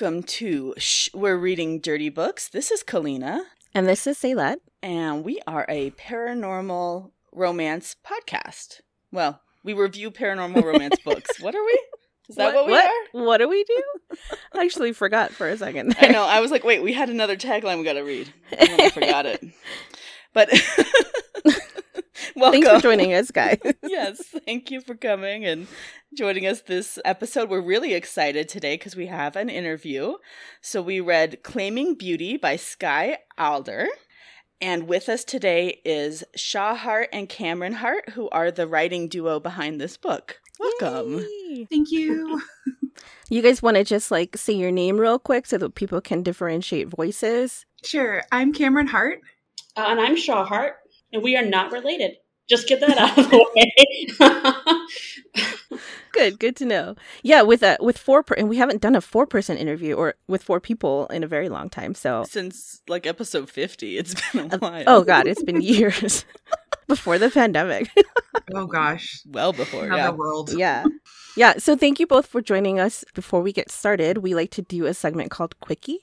welcome to Shh, We're Reading Dirty Books. This is Kalina. And this is Saylet. And we are a paranormal romance podcast. Well, we review paranormal romance books. What are we? Is that what, what we what? are? What do we do? I actually forgot for a second. I know. I was like, wait, we had another tagline we got to read. I forgot it. But welcome. Thanks for joining us, guys. yes, thank you for coming and joining us this episode. We're really excited today because we have an interview. So we read Claiming Beauty by Skye Alder. And with us today is Shaw Hart and Cameron Hart, who are the writing duo behind this book. Welcome. Yay. Thank you. You guys want to just like say your name real quick so that people can differentiate voices? Sure. I'm Cameron Hart. Uh, and I'm Shaw Hart, and we are not related. Just get that out of the way. Good, good to know. Yeah, with a with four per- and we haven't done a four person interview or with four people in a very long time. So Since like episode 50, it's been a while. oh god, it's been years before the pandemic. Oh gosh. well before. Another Yeah. world. yeah. Yeah. So thank you both for joining us. Before we get started, we like to do a segment called Quickie.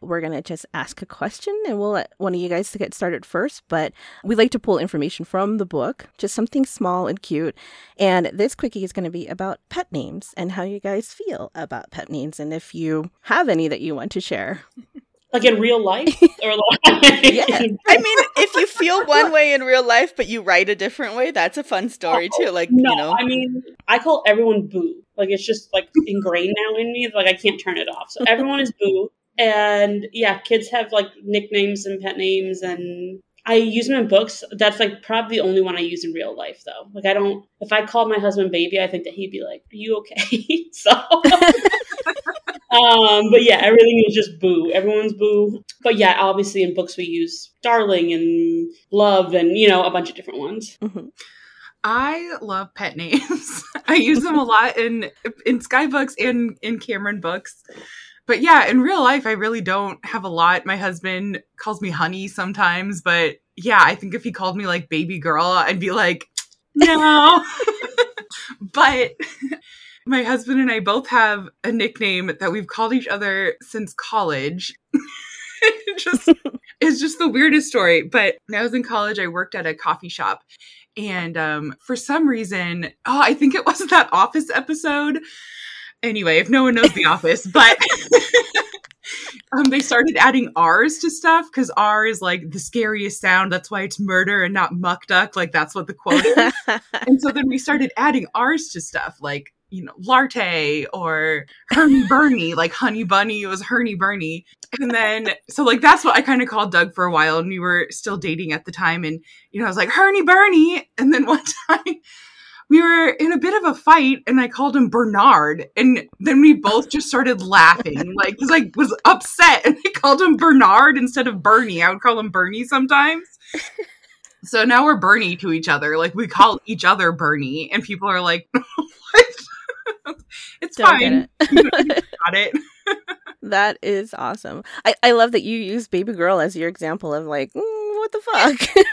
We're going to just ask a question and we'll let one of you guys to get started first. But we like to pull information from the book, just something small and cute. And this Quickie is going to be about pet names and how you guys feel about pet names and if you have any that you want to share. like in real life, or like Yeah. I mean, if you feel one way in real life, but you write a different way, that's a fun story oh, too. Like, no, you know, I mean, I call everyone Boo. Like it's just like ingrained now in me. Like I can't turn it off. So everyone is Boo, and yeah, kids have like nicknames and pet names, and I use them in books. That's like probably the only one I use in real life, though. Like I don't. If I called my husband Baby, I think that he'd be like, "Are you okay?" so. Um, but yeah, everything is just boo. Everyone's boo. But yeah, obviously in books we use darling and love and you know a bunch of different ones. Mhm. I love pet names. I use them a lot in in Skye books and in Cameron books. But yeah, in real life I really don't have a lot. My husband calls me honey sometimes, but yeah, I think if he called me like baby girl, I'd be like, no. but my husband and I both have a nickname that we've called each other since college. It just it's just the weirdest story. But when I was in college, I worked at a coffee shop. And um, for some reason, oh, I think it was that Office episode. Anyway, if no one knows The Office, but um, they started adding R's to stuff because R is like the scariest sound. That's why it's murder and not muck duck. Like that's what the quote is. and so then we started adding R's to stuff like, you know, Larte or Hermy Bernie, like Honey Bunny, was Herny Bernie. And then, so like that's what I kind of called Doug for a while. And we were still dating at the time. And, you know, I was like, Herny Bernie. And then one time we were in a bit of a fight and I called him Bernard. And then we both just started laughing, like, because I was upset and I called him Bernard instead of Bernie. I would call him Bernie sometimes. So now we're Bernie to each other. Like we call each other Bernie, and people are like? it's Don't fine. You got it. That is awesome. I, I love that you use Baby Girl as your example of like, mm, what the fuck?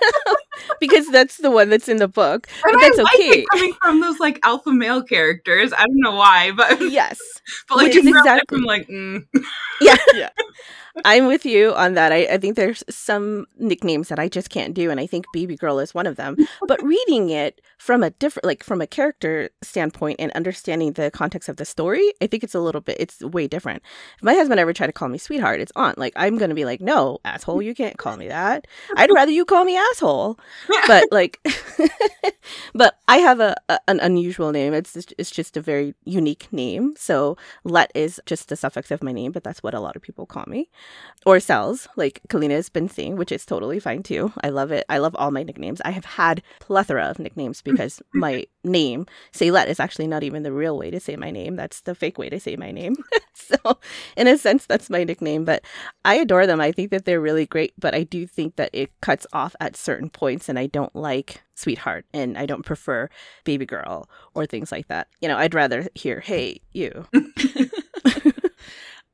Because that's the one that's in the book. But And that's I like okay. it coming from those like alpha male characters. I don't know why, but Yes. but like Which in is real life, exactly- I'm like, mm. Yeah. Yeah. I'm with you on that. I, I think there's some nicknames that I just can't do, and I think Baby Girl is one of them. But reading it from a different, like from a character standpoint and understanding the context of the story, I think it's a little bit, it's way different. If my husband ever tried to call me sweetheart, it's on. Like, I'm going to be like, no, asshole, you can't call me that. I'd rather you call me asshole. But like, but I have a, a an unusual name. It's just, it's just a very unique name. So Let is just the suffix of my name, but that's what a lot of people call me. Or cells, like Kalina has been saying, which is totally fine too. I love it. I love all my nicknames. I have had plethora of nicknames mm. because my name, Saylet, is actually not even the real way to say my name. That's the fake way to say my name. so, in a sense, that's my nickname. But I adore them. I think that they're really great, but I do think that it cuts off at certain points, and I don't like sweetheart, and I don't prefer baby girl or things like that. You know, I'd rather hear, hey, you.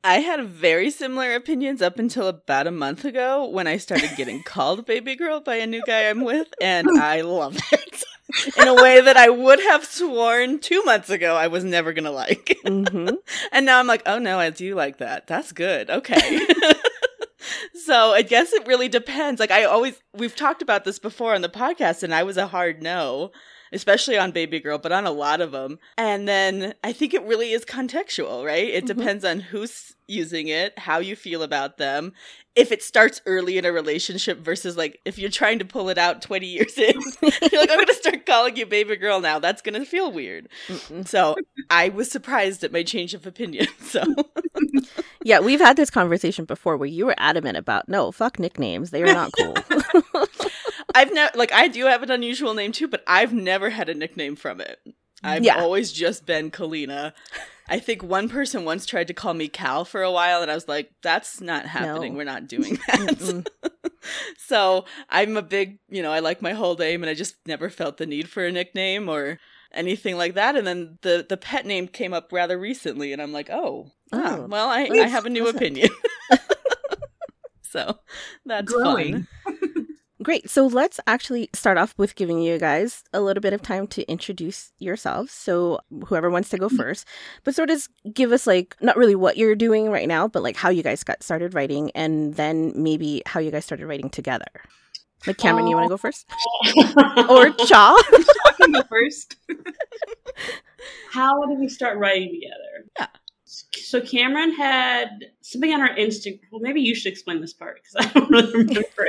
I had very similar opinions up until about a month ago when I started getting called baby girl by a new guy I'm with, and I love it. in a way that I would have sworn two months ago I was never gonna like. hmm and now I'm like, oh no, I do like that. That's good. Okay. So I guess it really depends. Like I always, we've talked about this before on the podcast, and I was a hard no, especially on Baby Girl, but on a lot of them. And then I think it really is contextual, right? It Mhm. depends on who's using it, how you feel about them. If it starts early in a relationship versus like if you're trying to pull it out 20 years in, you're like, I'm going to start calling you baby girl now. That's going to feel weird. Mm-mm. So I was surprised at my change of opinion. So Yeah, we've had this conversation before where you were adamant about no, fuck nicknames. They are not cool. I've never, like, I do have an unusual name too, but I've never had a nickname from it. I've Yeah. always just been Kalina. I think one person once tried to call me Cal for a while, and I was like, that's not happening. No. We're not doing that. So I'm a big, you know, I like my whole name, and I just never felt the need for a nickname or anything like that. And then the the pet name came up rather recently, and I'm like, oh, ah, Oh. well, I, I have a new opinion. so that's Growing. fun. Great. So let's actually start off with giving you guys a little bit of time to introduce yourselves. So whoever wants to go first, but sort of give us like not really what you're doing right now, but like how you guys got started writing and then maybe how you guys started writing together. Like Cameron, you want to go first? Or Shaw? I can go first. how did we start writing together? Yeah. So Cameron had something on her Instagram. Well, maybe you should explain this part because I don't really remember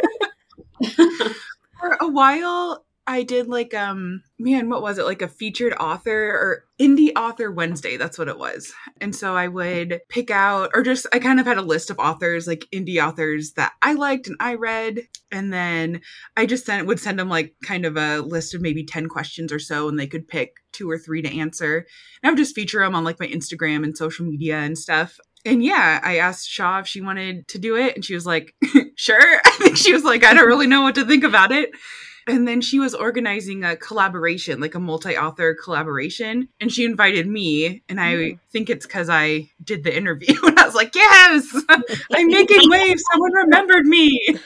it. For a while, I did like um man, what was it? Like a featured author or indie author Wednesday, that's what it was. And so I would pick out or just I kind of had a list of authors, like indie authors that I liked and I read, and then I just sent would send them like kind of a list of maybe 10 questions or so and they could pick two or three to answer. And I would just feature them on like my Instagram and social media and stuff. And yeah, I asked Shaw if she wanted to do it, and she was like, sure. I think she was like, I don't really know what to think about it. And then she was organizing a collaboration, like a multi author collaboration. And she invited me. And I Mm. think it's because I did the interview. And I was like, yes, I'm making waves. Someone remembered me.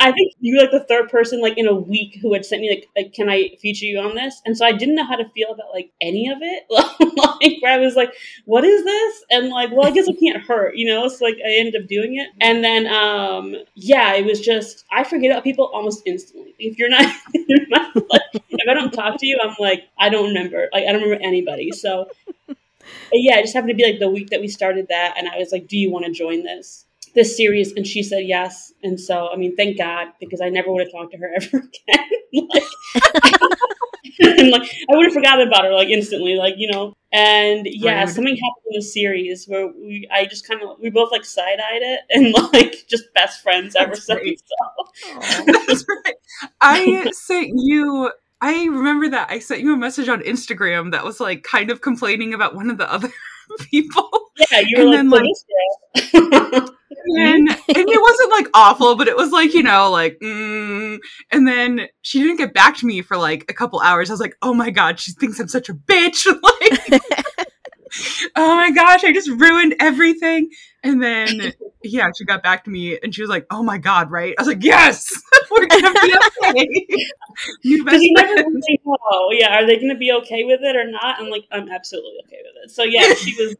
I think you were like the third person like in a week who had sent me like, like can I feature you on this? And so I didn't know how to feel about like any of it. like where I was like, what is this? And like, well, I guess it can't hurt, you know? So like I ended up doing it. And then um yeah, it was just I forget about people almost instantly. If you're not, you're not like, if I don't talk to you, I'm like, I don't remember. Like I don't remember anybody. So yeah, it just happened to be like the week that we started that and I was like, Do you want to join this? This series and she said yes and so i mean thank god because i never would have talked to her ever again like, and like i would have forgotten about her like instantly like you know and yeah something happened in the series where we i just kind of we both like side-eyed it and like just best friends ever That's since so That's right. I sent you. I remember that I sent you a message on Instagram that was like kind of complaining about one of the other people. yeah you were And like, then, "Well, this girl." And, and it wasn't like awful, but it was like, you know, like, mm. and then she didn't get back to me for like a couple hours. I was like, oh my God, she thinks I'm such a bitch. Like, oh my gosh, I just ruined everything. And then, yeah, she got back to me and she was like, oh my God, right? I was like, yes, we're going to be okay. New best you never really know. Yeah, are they going to be okay with it or not? I'm like, I'm absolutely okay with it. So yeah, she was.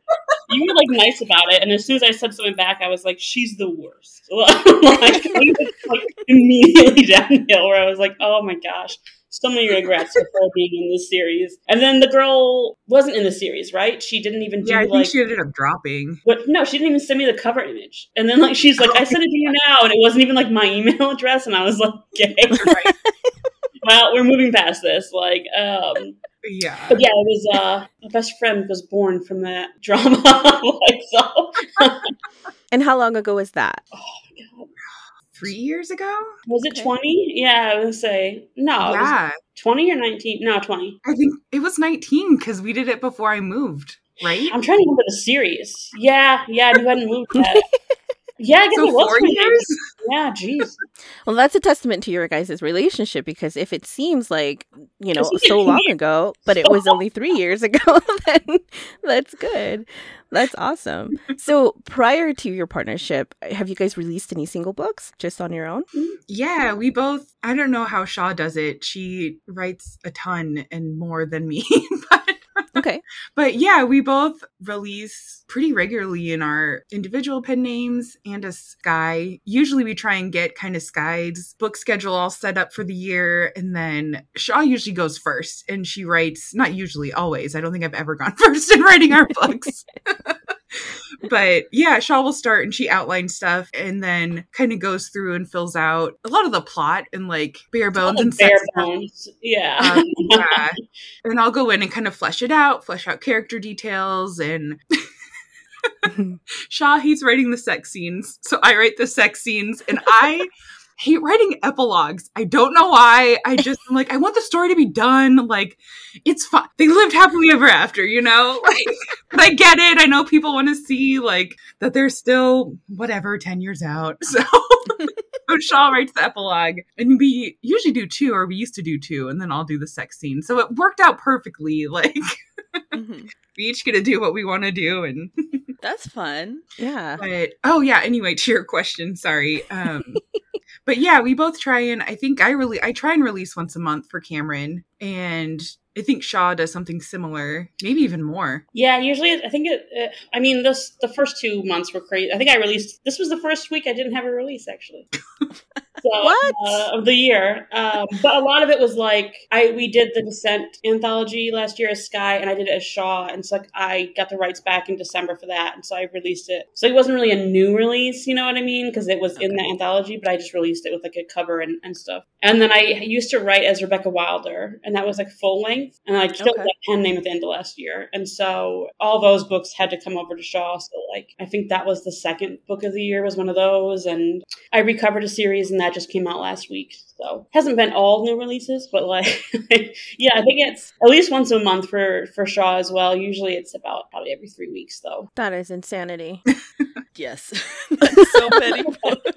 you were like nice about it, and as soon as I said something back, I was like, she's the worst. like, like immediately downhill, where I was like, oh my gosh. So many regrets for her being in this series, and then the girl wasn't in the series, right? She didn't even do Yeah, I think like she ended up dropping. what? No, she didn't even send me the cover image. And then like she's like, I sent it to you now, and it wasn't even like my email address, and I was like, okay, Right. well, we're moving past this. Like, um, Yeah. but yeah, it was uh, my best friend was born from that drama. like, so and how long ago was that? Three years ago? was it Okay. twenty? Yeah, I would say no. yeah. twenty or nineteen? No, twenty. I think it was 19 because we did it before I moved, right? I'm trying to remember the series. Yeah, yeah, you hadn't moved yet. Yeah, I guess So it was four 20 years? Yeah, jeez. Well, that's a testament to your guys' relationship because if it seems like, you know, so long ago, but it was only three years ago, then that's good. That's awesome. So prior to your partnership, have you guys released any single books just on your own? Mm, yeah, we both. I don't know how Shaw does it. She writes a ton and more than me, but Okay. but yeah, we both release pretty regularly in our individual pen names and a Skye. Usually we try and get kind of Skye's book schedule all set up for the year. And then Shaw usually goes first and she writes, not usually, always. I don't think I've ever gone first in writing our books. but yeah, Shaw will start and she outlines stuff and then kind of goes through and fills out a lot of the plot and like bare bones and bare sex bones. Yeah. Um, yeah. And I'll go in and kind of flesh it out, flesh out character details, and Shaw he's writing the sex scenes, so I write the sex scenes, and I hate writing epilogues. I don't know why. I just I'm like I want the story to be done. Like it's fine. They lived happily ever after, you know. Like, but I get it. I know people want to see like that they're still whatever ten years out. So. Shaw writes the epilogue, and we usually do two, or we used to do two, and then I'll do the sex scene. So it worked out perfectly. Like Mhm. We each get to do what we want to do, and That's fun. Yeah. but oh yeah. Anyway, to your question, sorry. Um, but yeah, we both try and I think I really I try and release once a month for Cameron, and I think Shaw does something similar, maybe even more. Yeah, usually I think it, it. I mean, this the first two months were crazy. I think I released. This was the first week I didn't have a release actually. So, What? uh, of the year? Um, but a lot of it was like I we did the Descent anthology last year as Skye, and I did it as Shaw, and so like I got the rights back in December for that, and so I released it. So it wasn't really a new release, you know what I mean? Because it was in the anthology, but I just released it with like a cover and, and stuff. And then I used to write as Rebecca Wilder, and that was like full length, and I killed Okay. that pen name at the end of last year, and so all those books had to come over to Shaw. So like I think that was the second book of the year was one of those, and I recovered a series, and that just came out last week. So hasn't been all new releases, but like yeah, I think it's at least once a month for for Shaw as well. Usually it's about probably every three weeks though. That is insanity. Yes. That's so many books.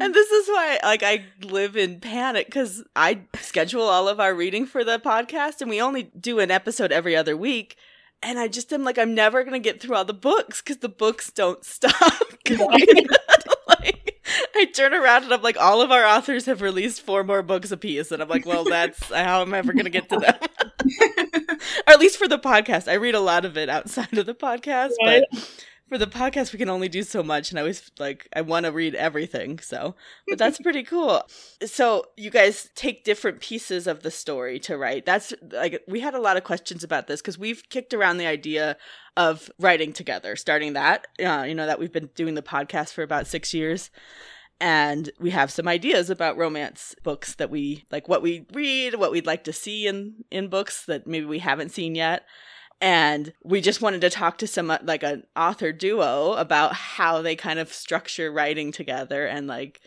And this is why like I live in panic cuz I schedule all of our reading for the podcast and we only do an episode every other week and I just am like I'm never going to get through all the books cuz the books don't stop. like I turn around and I'm like all of our authors have released four more books apiece and I'm like well that's how I'm ever going to get to them? or at least for the podcast. I read a lot of it outside of the podcast, Right. but for the podcast we can only do so much and i always like i want to read everything so but that's pretty cool. So you guys take different pieces of the story to write. That's like we had a lot of questions about this because we've kicked around the idea of writing together starting that uh, you know that we've been doing the podcast for about six years and we have some ideas about romance books that we like what we read what we'd like to see in in books that maybe we haven't seen yet and we just wanted to talk to some uh, like an author duo about how they kind of structure writing together and like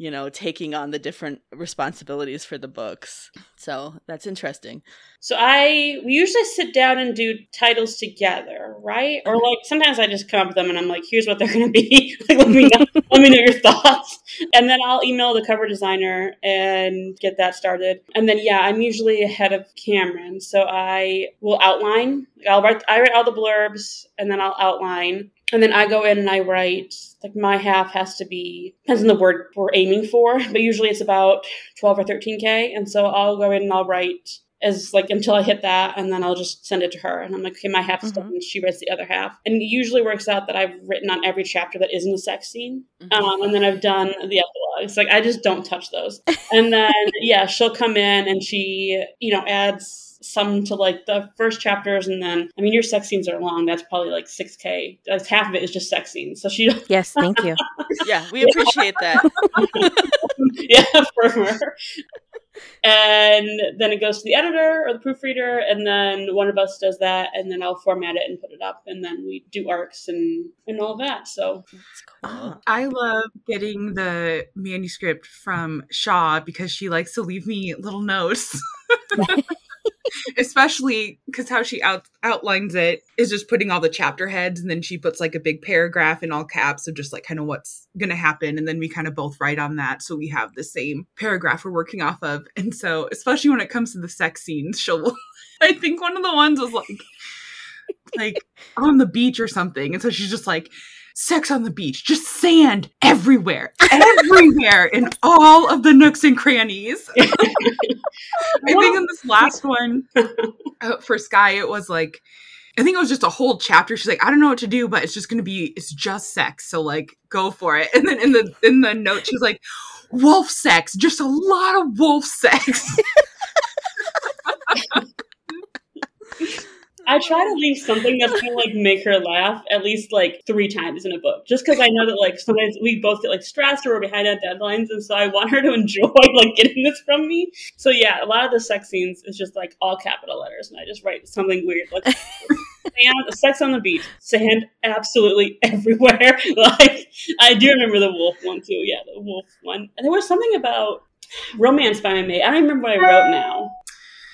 you know taking on the different responsibilities for the books so that's interesting So I we usually sit down and do titles together, right? Or mm-hmm. like sometimes I just come up with them and I'm like, here's what they're gonna be. like let me know let me know your thoughts. And then I'll email the cover designer and get that started. And then yeah, I'm usually ahead of Cameron. So I will outline. I'll write I write all the blurbs and then I'll outline. And then I go in and I write like my half has to be depends on the word we're aiming for, but usually it's about twelve or thirteen K. And so I'll go in and I'll write as like until I hit that, and then I'll just send it to her, and I'm like, okay, my half is done, and she writes the other half. And it usually works out that I've written on every chapter that isn't a sex scene, um, and then I've done the epilogue. It's like I just don't touch those. And then yeah, she'll come in and she you know adds some to like the first chapters, and then I mean your sex scenes are long. That's probably like six k. That's half of it is just sex scenes. So she Yes, thank you. yeah we appreciate that yeah, for her. And then it goes to the editor or the proofreader, and then one of us does that, and then I'll format it and put it up, and then we do arcs and and all that. So That's cool. Oh, I love getting the manuscript from Shaw because she likes to leave me little notes. Especially because how she out- outlines it is just putting all the chapter heads and then she puts like a big paragraph in all caps of just like kind of what's going to happen and then we kind of both write on that so we have the same paragraph we're working off of. And so especially when it comes to the sex scenes she'll i think one of the ones was like like on the beach or something and so she's just like sex on the beach, just sand everywhere, everywhere in all of the nooks and crannies. I think in this last one uh, for Skye, it was like, I think it was just a whole chapter. She's like, I don't know what to do, but it's just gonna be, it's just sex. So like, go for it. And then in the in the note, she's like, wolf sex, just a lot of wolf sex. I try to leave something that's gonna like make her laugh at least like three times in a book, just because I know that like sometimes we both get like stressed or we're behind on deadlines, and so I want her to enjoy like getting this from me. So yeah, a lot of the sex scenes is just like all capital letters, and I just write something weird like sand, sex on the beach, sand absolutely everywhere. like I do remember the wolf one too. Yeah, the wolf one. And there was something about romance by me. I don't remember what I wrote now.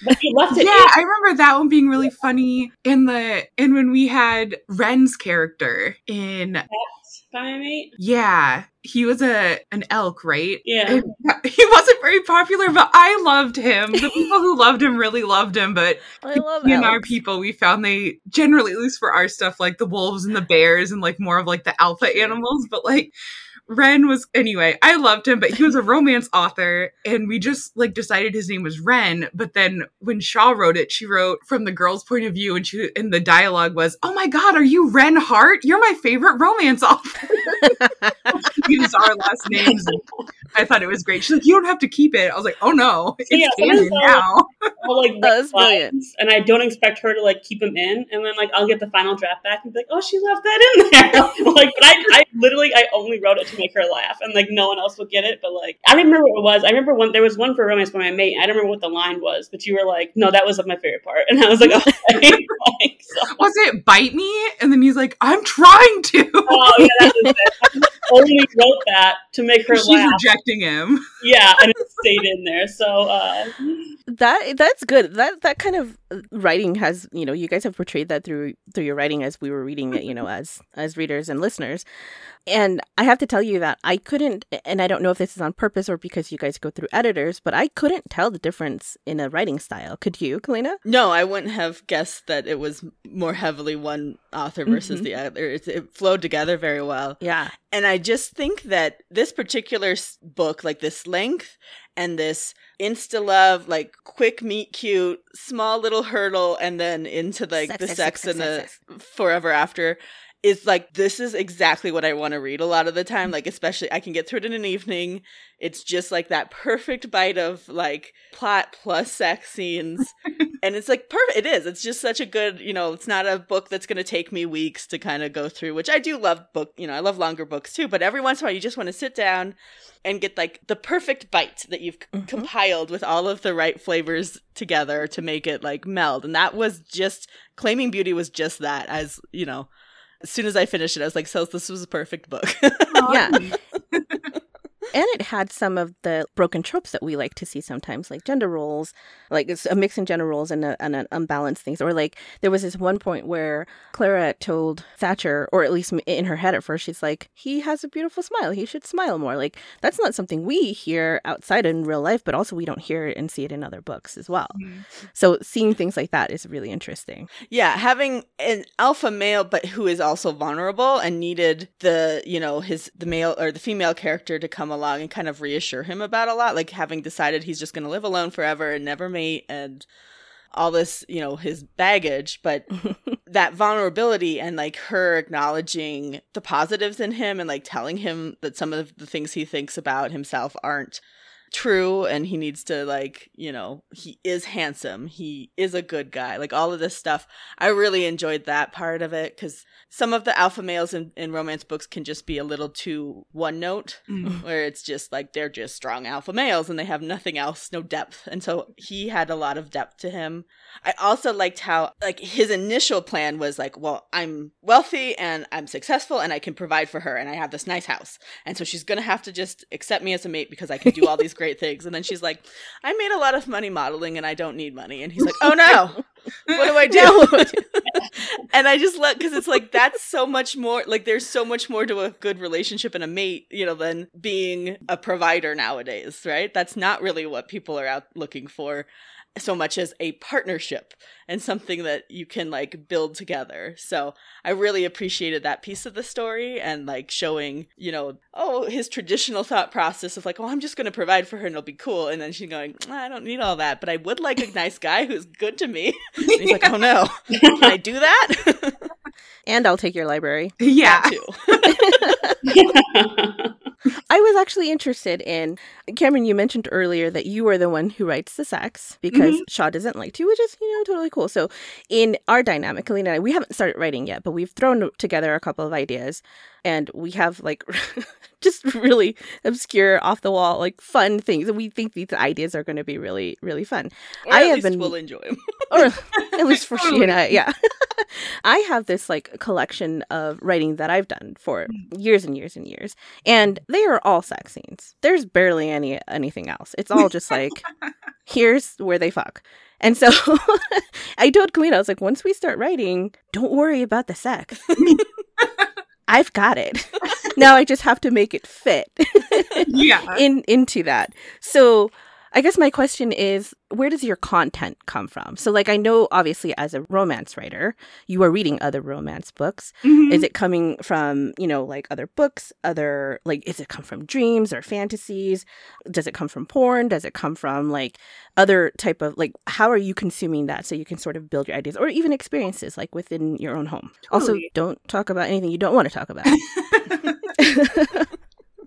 But you left it. Yeah, in. I remember that one being really funny in the and when we had Ren's character in That's by my mate. yeah, he was a an elk, right? Yeah. And he wasn't very popular, but I loved him. The people who loved him really loved him, but I love me and our people, we found they generally, at least for our stuff, like the wolves and the bears and like more of like the alpha animals, but like Ren was anyway, I loved him, but he was a romance author and we just like decided his name was Ren, but then when Shaw wrote it, she wrote from the girl's point of view and she and the dialogue was, "Oh my god, are you Ren Hart? You're my favorite romance author." Used our last names. I thought it was great. She's like, "You don't have to keep it." I was like, "Oh no, it's Yeah, canon sometimes now." I'll like oh, That write was brilliant. lines, and I don't expect her to like keep them in, and then like I'll get the final draft back and be like, "Oh, she left that in there." like, but I, I literally, I only wrote it to make her laugh, and like no one else would get it. But like, I don't remember what it was. I remember one. There was one for romance by my mate. I don't remember what the line was, but you were like, "No, that was my favorite part," and I was like, "Okay." like, so, Was it bite me? And then he's like, "I'm trying to." oh yeah, that was it. I only wrote that to make her laugh. She's laugh. rejecting him. Yeah, and it stayed in there. So uh, that that's good that that kind of writing has you know you guys have portrayed that through through your writing as we were reading it you know as as readers and listeners and i have to tell you that i couldn't and i don't know if this is on purpose or because you guys go through editors but i couldn't tell the difference in a writing style could you kalina No, I wouldn't have guessed that it was more heavily one author versus Mhm. the other. It, it flowed together very well. yeah And I just think that this particular book, like this length and this insta love, like quick meet cute, small little hurdle, and then into like Sex, the sex, sex, sex, and the forever after is like this is exactly what I want to read a lot of the time. Like especially I can get through it in an evening. It's just like that perfect bite of like plot plus sex scenes. and it's like perfect it is. It's just such a good, you know, it's not a book that's gonna take me weeks to kind of go through, which I do love book, you know, I love longer books too, but every once in a while you just want to sit down and get like the perfect bite that you've c- Mhm. compiled with all of the right flavors together to make it like meld. And that was just claiming beauty was just that as, you know, as soon as I finished it, I was like, so this was a perfect book. Yeah. and it had some of the broken tropes that we like to see sometimes like gender roles like it's a mix in gender roles and, a, and an unbalanced things. Or like there was this one point where clara told thatcher or at least in her head at first she's like he has a beautiful smile. He should smile more. Like that's not something we hear outside in real life but also we don't hear it and see it in other books as well. Mm-hmm. So seeing things like that is really interesting. Yeah, having an alpha male, but who is also vulnerable and needed the, you know, his, the male or the female character to come along and kind of reassure him about a lot, like having decided he's just going to live alone forever and never mate and all this, you know, his baggage, but that vulnerability and like her acknowledging the positives in him and like telling him that some of the things he thinks about himself aren't true and he needs to like you know he is handsome. He is a good guy. Like all of this stuff. I really enjoyed that part of it because some of the alpha males in, in romance books can just be a little too one note Mm. where it's just like they're just strong alpha males and they have nothing else no depth. And so he had a lot of depth to him. I also liked how like his initial plan was like well i'm wealthy and i'm successful and i can provide for her and i have this nice house. And so she's gonna have to just accept me as a mate because i can do all these great things. And then she's like, I made a lot of money modeling and I don't need money. And he's like, Oh no, what do I do? and I just let because it's like that's so much more like there's so much more to a good relationship and a mate, you know, than being a provider nowadays, right? That's not really what people are out looking for so much as a partnership and something that you can like build together. So I really appreciated that piece of the story and like showing, you know, oh, his traditional thought process of like, oh, I'm just going to provide for her and it'll be cool. And then she's going, ah, I don't need all that, but I would like a nice guy who's good to me. And he's like, oh no, can I do that? and I'll take your library. Yeah. That too. I was actually interested in Cameron. You mentioned earlier that you are the one who writes the sex because Mhm. Shaw doesn't like to, which is you know totally cool. So in our dynamic, Alina and I, we haven't started writing yet, but we've thrown together a couple of ideas, and we have like just really obscure, off the wall, like fun things, and we think these ideas are going to be really, really fun. Or I at have least been- we'll enjoy him. or at least for she and I, yeah. I have this like collection of writing that I've done for mm. years and years and years, and they are all sex scenes. There's barely any anything else. It's all just like, here's where they fuck. And so I told Kalina, I was like, once we start writing, don't worry about the sex. I've got it. now I just have to make it fit yeah. in into that. So I guess my question is where does your content come from? So like I know obviously as a romance writer, you are reading other romance books. Mhm. Is it coming from, you know, like other books, other like is it come from dreams or fantasies? Does it come from porn? Does it come from like other type of like how are you consuming that so you can sort of build your ideas or even experiences like within your own home? Also, don't talk about anything you don't want to talk about.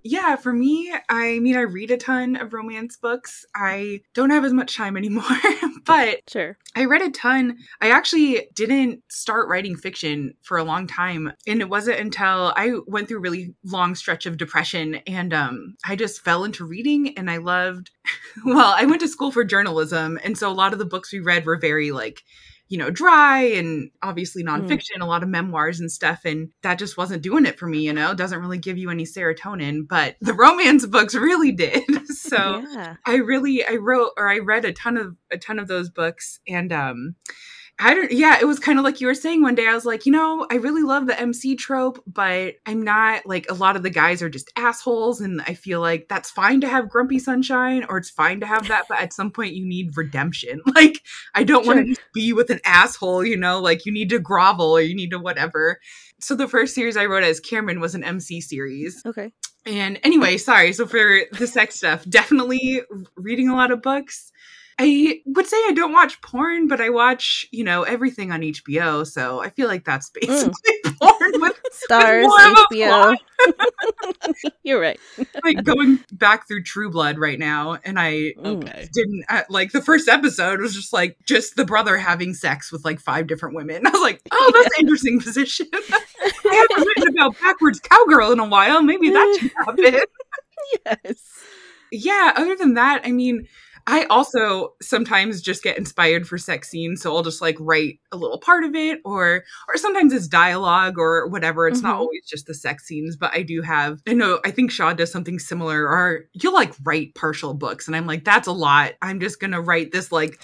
yeah, for me, I mean, I read a ton of romance books. I don't have as much time anymore, but sure. I read a ton. I actually didn't start writing fiction for a long time, and it wasn't until I went through a really long stretch of depression and um I just fell into reading and I loved well, I went to school for journalism, and so a lot of the books we read were very like you know, dry and obviously nonfiction, a lot of memoirs and stuff. And that just wasn't doing it for me, you know, doesn't really give you any serotonin, but the romance books really did. so yeah. I really I wrote or I read a ton of a ton of those books and um I don't yeah, it was kind of like you were saying one day I was like, you know, I really love the MC trope, but I'm not like a lot of the guys are just assholes and I feel like that's fine to have grumpy sunshine or it's fine to have that, but at some point you need redemption. Like I don't want to be with an asshole, you know, like you need to grovel or you need to whatever. So the first series I wrote as Cameron was an MC series. Okay. And anyway, sorry. So for the sex stuff, definitely reading a lot of books. I would say I don't watch porn, but I watch, you know, everything on HBO. So I feel like that's basically porn with Starz, a HBO. You're right. like going back through True Blood right now. And I Mm. Okay. didn't uh, like the first episode was just like just the brother having sex with like five different women. I was like, oh, that's an interesting position. I haven't written about backwards cowgirl in a while. Maybe that should happen. Yes. yeah other than that i mean i also sometimes just get inspired for sex scenes so i'll just like write a little part of it or or sometimes it's dialogue or whatever it's not Mhm. always just the sex scenes but i do have i know i think shaw does something similar or you'll like write partial books and i'm like that's a lot i'm just gonna write this like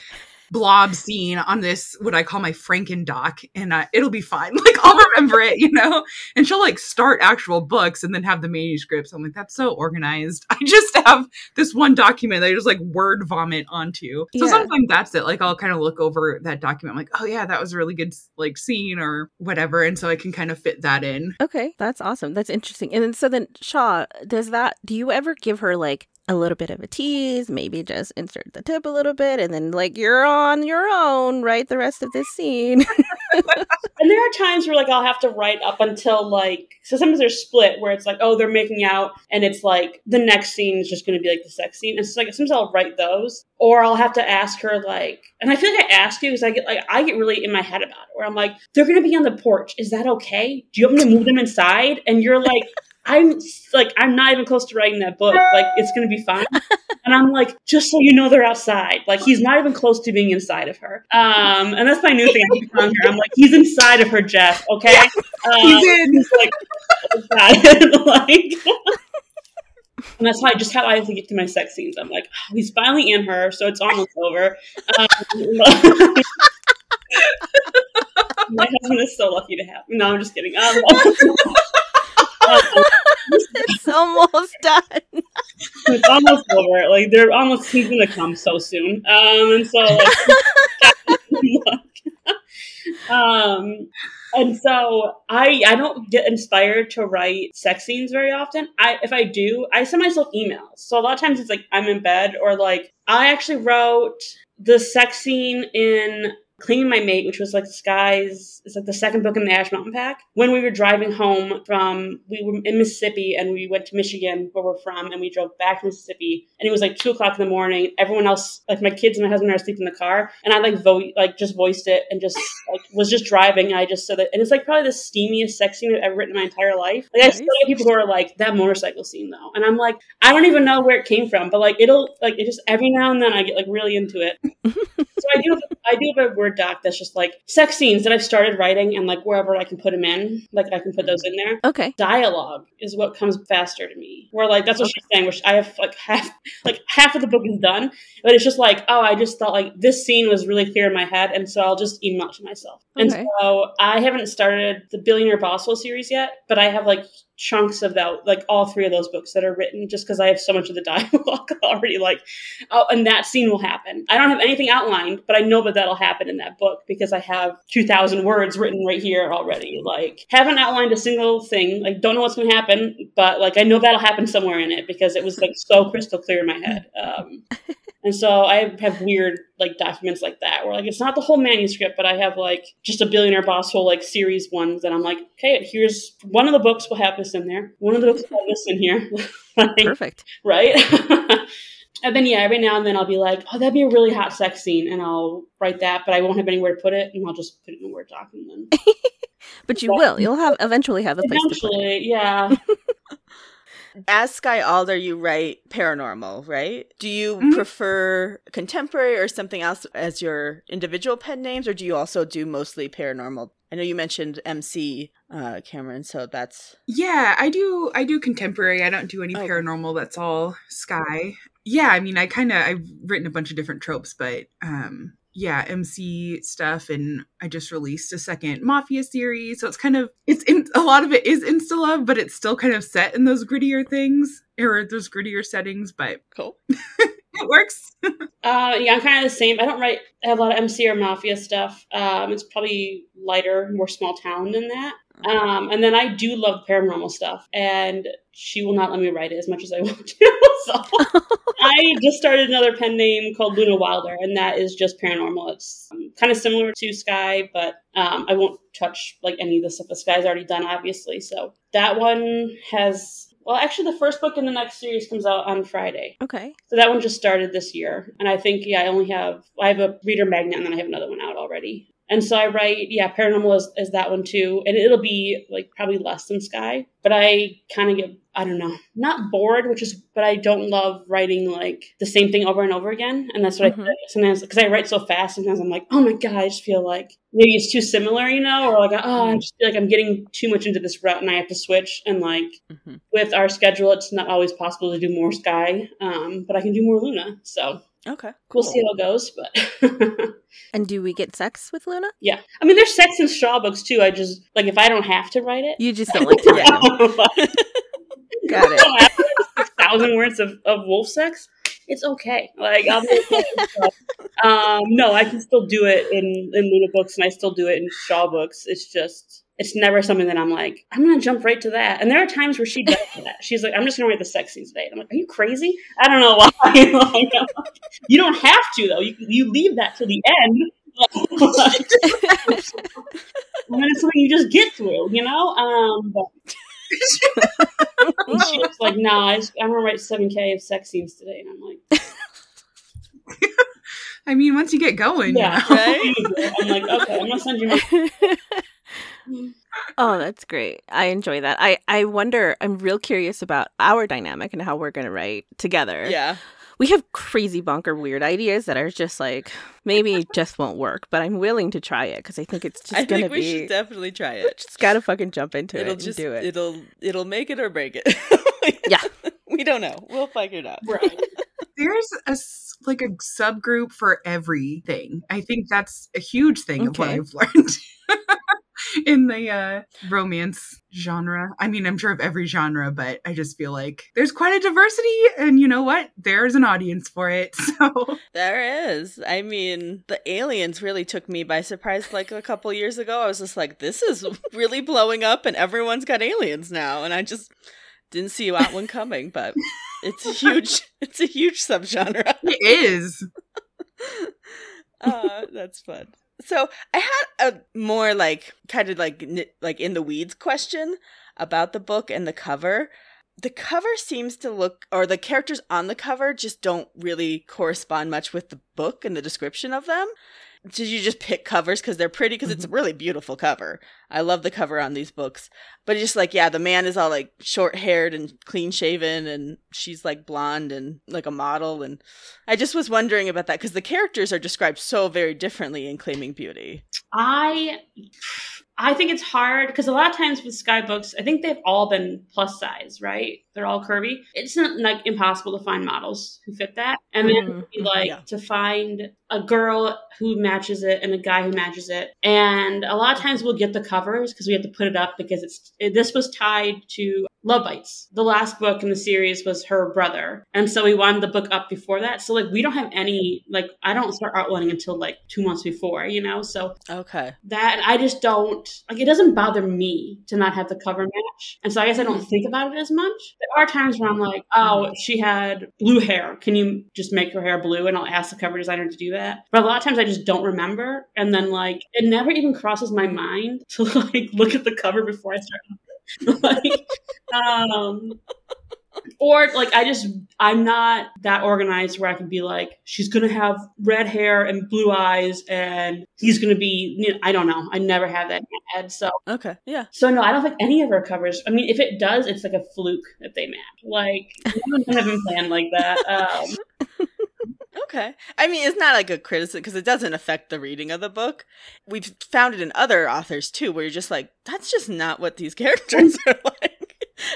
blob scene on this what i call my franken doc and uh, it'll be fine like i'll remember it you know and she'll like start actual books and then have the manuscripts i'm like that's so organized i just have this one document that I just like word vomit onto. So Yeah. sometimes that's it. Like I'll kind of look over that document. I'm like, oh yeah, that was a really good like scene or whatever, and so I can kind of fit that in. Okay, that's awesome. That's interesting. And then so then Shaw, does that do you ever give her like a little bit of a tease, maybe just insert the tip a little bit and then like you're on your own, write the rest of this scene. And there are times where like I'll have to write up until like so sometimes they're split where it's like oh they're making out and it's like the next scene is just going to be like the sex scene. And so like sometimes I'll write those or I'll have to ask her like and I feel like I ask you because I get like I get really in my head about it where I'm like they're going to be on the porch. Is that okay? Do you want me to move them inside? And you're like I'm like I'm not even close to writing that book. Like it's going to be fine. And I'm like, just so you know, they're outside. Like he's not even close to being inside of her. Um, and that's my new thing. I keep telling her, I'm like, he's inside of her, Jeff. Okay, um, He's in. he's like, like, and And that's how I just how I have to get to my sex scenes. I'm like, oh, he's finally in her, so it's almost over. Um, my husband is so lucky to have. Me. No, I'm just kidding. Um, it's almost done. it's almost over. Like they're almost he's gonna come so soon. Um, and so like, um, and so I I don't get inspired to write sex scenes very often. I if I do, I send myself emails. So a lot of times it's like I'm in bed or like I actually wrote the sex scene in Claiming My Mate, which was like Skye's, it's like the second book in the Ash Mountain Pack. When we were driving home from, we were in Mississippi and we went to Michigan, where we're from, and we drove back to Mississippi. And it was like two o'clock in the morning. Everyone else, like my kids and my husband, are asleep in the car. And I like vote, like just voiced it and just like was just driving. And I just said it. And it's like probably the steamiest sex scene I've ever written in my entire life. Like nice. I still get people who are like, that motorcycle scene though. And I'm like, I don't even know where it came from, but like it'll, like it just every now and then I get like really into it. so I do, I do have a Word doc that's just like sex scenes that I've started writing and like wherever I can put them in, like I can put those in there. Okay. Dialogue is what comes faster to me. Where like that's what okay. she's saying, which I have like half like half of the book is done, but it's just like, oh, I just thought like this scene was really clear in my head, and so I'll just email it to myself. Okay. And so I haven't started the Billionaire Bosswell series yet, but I have like chunks of that, like all three of those books that are written, just because I have so much of the dialogue already. Like, oh, and that scene will happen. I don't have anything outlined, but I know that that'll happen in that book because I have two thousand words written right here already. Like, haven't outlined a single thing. Like, don't know what's going to happen, but like I know that'll happen somewhere in it because it was like so crystal clear in my head. Um, and so I have weird like documents like that where like it's not the whole manuscript, but I have like just a billionaire boss whole like series ones that I'm like, okay, here's one of the books will have this in there. One of the books will have this in here. like, Perfect. Right? and then yeah, every now and then I'll be like, oh, that'd be a really hot sex scene, and I'll write that, but I won't have anywhere to put it, and I'll just put it in a Word doc and then. but you will. You'll have eventually have a place. Eventually, yeah. As Skye Alder, you write paranormal, right? Do you mm-hmm. prefer contemporary or something else as your individual pen names, or do you also do mostly paranormal? I know you mentioned MC uh, Cameron, so that's yeah. I do. I do contemporary. I don't do any oh. paranormal. That's all Skye. Yeah, I mean, I kind of I've written a bunch of different tropes, but um, yeah mc stuff and i just released a second mafia series so it's kind of it's in a lot of it is insta love but it's still kind of set in those grittier things or those grittier settings but cool. it works. Uh yeah i'm kind of the same. I don't write I have a lot of mc or mafia stuff. Um it's probably lighter more small town than that um, and then I do love paranormal stuff, and she will not let me write it as much as I want to. so I just started another pen name called Luna Wilder, and that is just paranormal. It's um, kind of similar to Skye, but um, I won't touch like any of the stuff that Skye's already done, obviously. So that one has. Well, actually, the first book in the next series comes out on Friday. Okay. So that one just started this year, and I think yeah, I only have I have a reader magnet, and then I have another one out already. And so I write, yeah, paranormal is, is that one too. And it'll be like probably less than Skye. But I kind of get, I don't know, not bored, which is, but I don't love writing like the same thing over and over again. And that's what mm-hmm. I sometimes, because I write so fast, sometimes I'm like, oh my God, I just feel like maybe it's too similar, you know? Or like, oh, I just feel like I'm getting too much into this route and I have to switch. And like mm-hmm. with our schedule, it's not always possible to do more Skye, um, but I can do more Luna. So Okay. Cool. We'll see how it goes, but And do we get sex with Luna? Yeah. I mean there's sex in Shaw books too. I just like if I don't have to write it. You just don't like to write it. Got it. Six thousand words of, of wolf sex. It's okay. Like I'll be okay. um no, I can still do it in, in Luna books and I still do it in Shaw books. It's just it's never something that I'm like, I'm gonna jump right to that. And there are times where she does that. She's like, I'm just gonna write the sex scenes today. And I'm like, Are you crazy? I don't know why. you don't have to though. You you leave that to the end. and then it's something you just get through, you know. Um, but she's like, Nah, I am gonna write seven k of sex scenes today, and I'm like. I mean, once you get going, yeah, you know? right? I'm like, okay, I'm gonna send you. My- Mm-hmm. oh, that's great. I enjoy that. I I wonder. I'm real curious about our dynamic and how we're gonna write together. Yeah. We have crazy bonker weird ideas that are just like maybe just won't work, but I'm willing to try it because I think it's just I gonna think we be. should definitely try it. Just gotta fucking jump into it'll it just, do it. It'll it'll make it or break it. yeah. we don't know. We'll figure it out. Right. There's a s- like a subgroup for everything. I think that's a huge thing of what I've learned in the uh, romance genre. I mean, I'm sure of every genre, but I just feel like there's quite a diversity, and you know what? There's an audience for it. So There is. I mean, the aliens really took me by surprise like a couple years ago. I was just like, this is really blowing up and everyone's got aliens now. And I just didn't see that one coming, but it's a huge it's a huge subgenre. it is. uh, that's fun. So I had a more like kind of like like in the weeds question about the book and the cover. The cover seems to look, or the characters on the cover just don't really correspond much with the book and the description of them. Did you just pick covers because they're pretty? Because it's a mm-hmm. really beautiful cover. I love the cover on these books. But it's just like, yeah, the man is all like short haired and clean shaven, and she's like blonde and like a model. And I just was wondering about that because the characters are described so very differently in Claiming Beauty. I I think it's hard because a lot of times with Skye books I think they've all been plus size, right? They're all curvy. It's not like impossible to find models who fit that, and then Mhm. like Yeah. to find a girl who matches it and a guy who matches it. And a lot of times we'll get the covers because we have to put it up because it's it, this was tied to Love Bites. The last book in the series was her brother, and so we wanted the book up before that. So like we don't have any like I don't start outlining until like two months before, you know. So Okay. that I just don't like it doesn't bother me to not have the cover match. And so I guess I don't think about it as much. There are times where I'm like, oh, she had blue hair. Can you just make her hair blue? And I'll ask the cover designer to do that. But a lot of times I just don't remember. And then like it never even crosses my mind to like look at the cover before I start. like um or like I just I'm not that organized where I can be like she's gonna have red hair and blue eyes and he's gonna be you know, I don't know I never have that in my head so Okay. Yeah. so no I don't think any of her covers I mean if it does it's like a fluke if they match like none have been planned like that um Okay. I mean, it's not like a criticism because it doesn't affect the reading of the book. We've found it in other authors too, where you're just like, that's just not what these characters are like.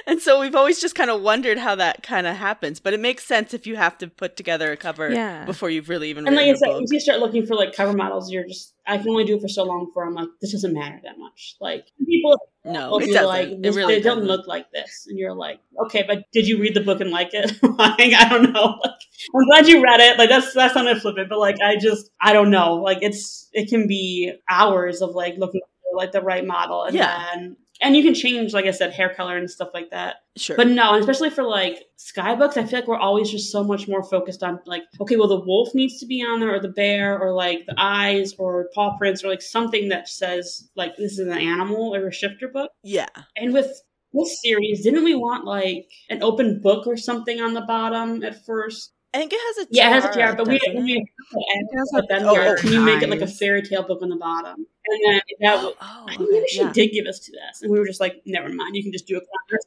And so we've always just kind of wondered how that kind of happens. But it makes sense if you have to put together a cover Yeah. before you've really even and like I said a book. once you start looking for like cover models you're just I can only do it for so long before I'm like this doesn't matter that much like people No, it doesn't. like it really they don't doesn't. look like this and you're like okay but did you read the book and like it like i don't know like i'm glad you read it like that's that's not a flippant but like i just i don't know like it's it can be hours of like looking for like the right model and Yeah. then and you can change like i said hair color and stuff like that Sure. but no, and especially for like Skye books, I feel like we're always just so much more focused on like, okay, well the wolf needs to be on there, or the bear, or like the eyes, or paw prints, or like something that says like this is an animal or a shifter book. yeah. And with this series, didn't we want like an open book or something on the bottom at first? I think it has a Yeah, it has a tiara, but we doesn't didn't. it? We has but then oh, we were, oh, can you make it like a fairy tale book on the bottom? And then that was, Oh, I think maybe she Yeah. did give us to this, and we were just like, never mind, you can just do a cover.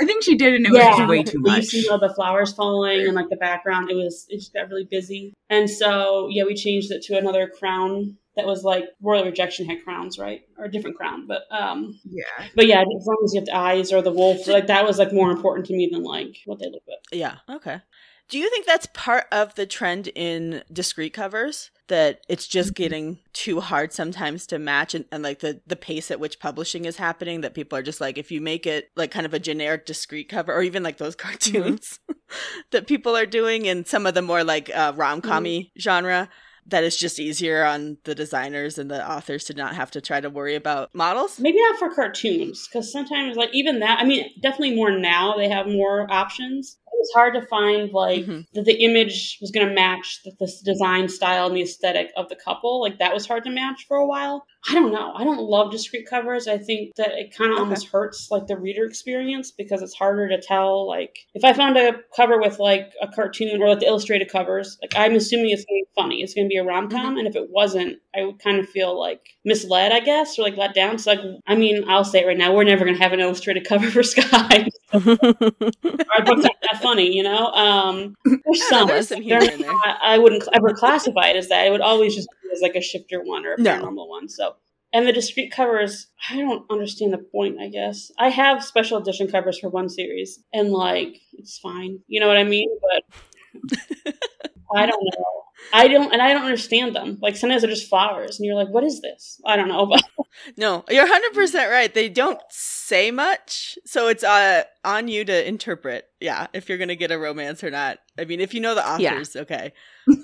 I think she did, and it was just way too You much. see all the flowers falling and like the background. It was it just got really busy, and so yeah, we changed it to another crown that was like royal rejection had crowns, right, or a different crown, but um, Yeah. but yeah, as long as you have the eyes or the wolf, like that was like more important to me than like what they look like. Yeah. Okay. Do you think that's part of the trend in discreet covers? That it's just Mm-hmm. getting too hard sometimes to match and, and like the, the pace at which publishing is happening that people are just like if you make it like kind of a generic discreet cover or even like those cartoons that people are doing in some of the more like uh, rom-com Mm-hmm. genre that it's just easier on the designers and the authors to not have to try to worry about models. Maybe not for cartoons, because sometimes like even that. I mean, definitely more now. They have more options. It was hard to find like Mhm. that the image was going to match the, the design style and the aesthetic of the couple. Like that was hard to match for a while. I don't know. I don't love discreet covers. I think that it kind of Okay. almost hurts like the reader experience because it's harder to tell. Like if I found a cover with like a cartoon or like the illustrated covers, like I'm assuming it's going to be funny. It's going to be a rom com, and if it wasn't, I would kind of feel like misled, I guess, or like let down. So like, I mean, I'll say it right now, we're never going to have an illustrated cover for Skye. Our books aren't that funny, you know. Um, there's some. there's some humor in there. not- I wouldn't ever classify it as that. It would always just be as like a shifter one or a No. paranormal one. So And the discreet covers, I don't understand the point, I guess. I have special edition covers for one series, and like, it's fine. You know what I mean? But I don't know. I don't, and I don't understand them. Like, sometimes they're just flowers, and you're like, what is this? I don't know. But No, you're 100% right. They don't say much, so it's uh, on you to interpret. Yeah, if you're going to get a romance or not. I mean, if you know the Yeah. authors, okay.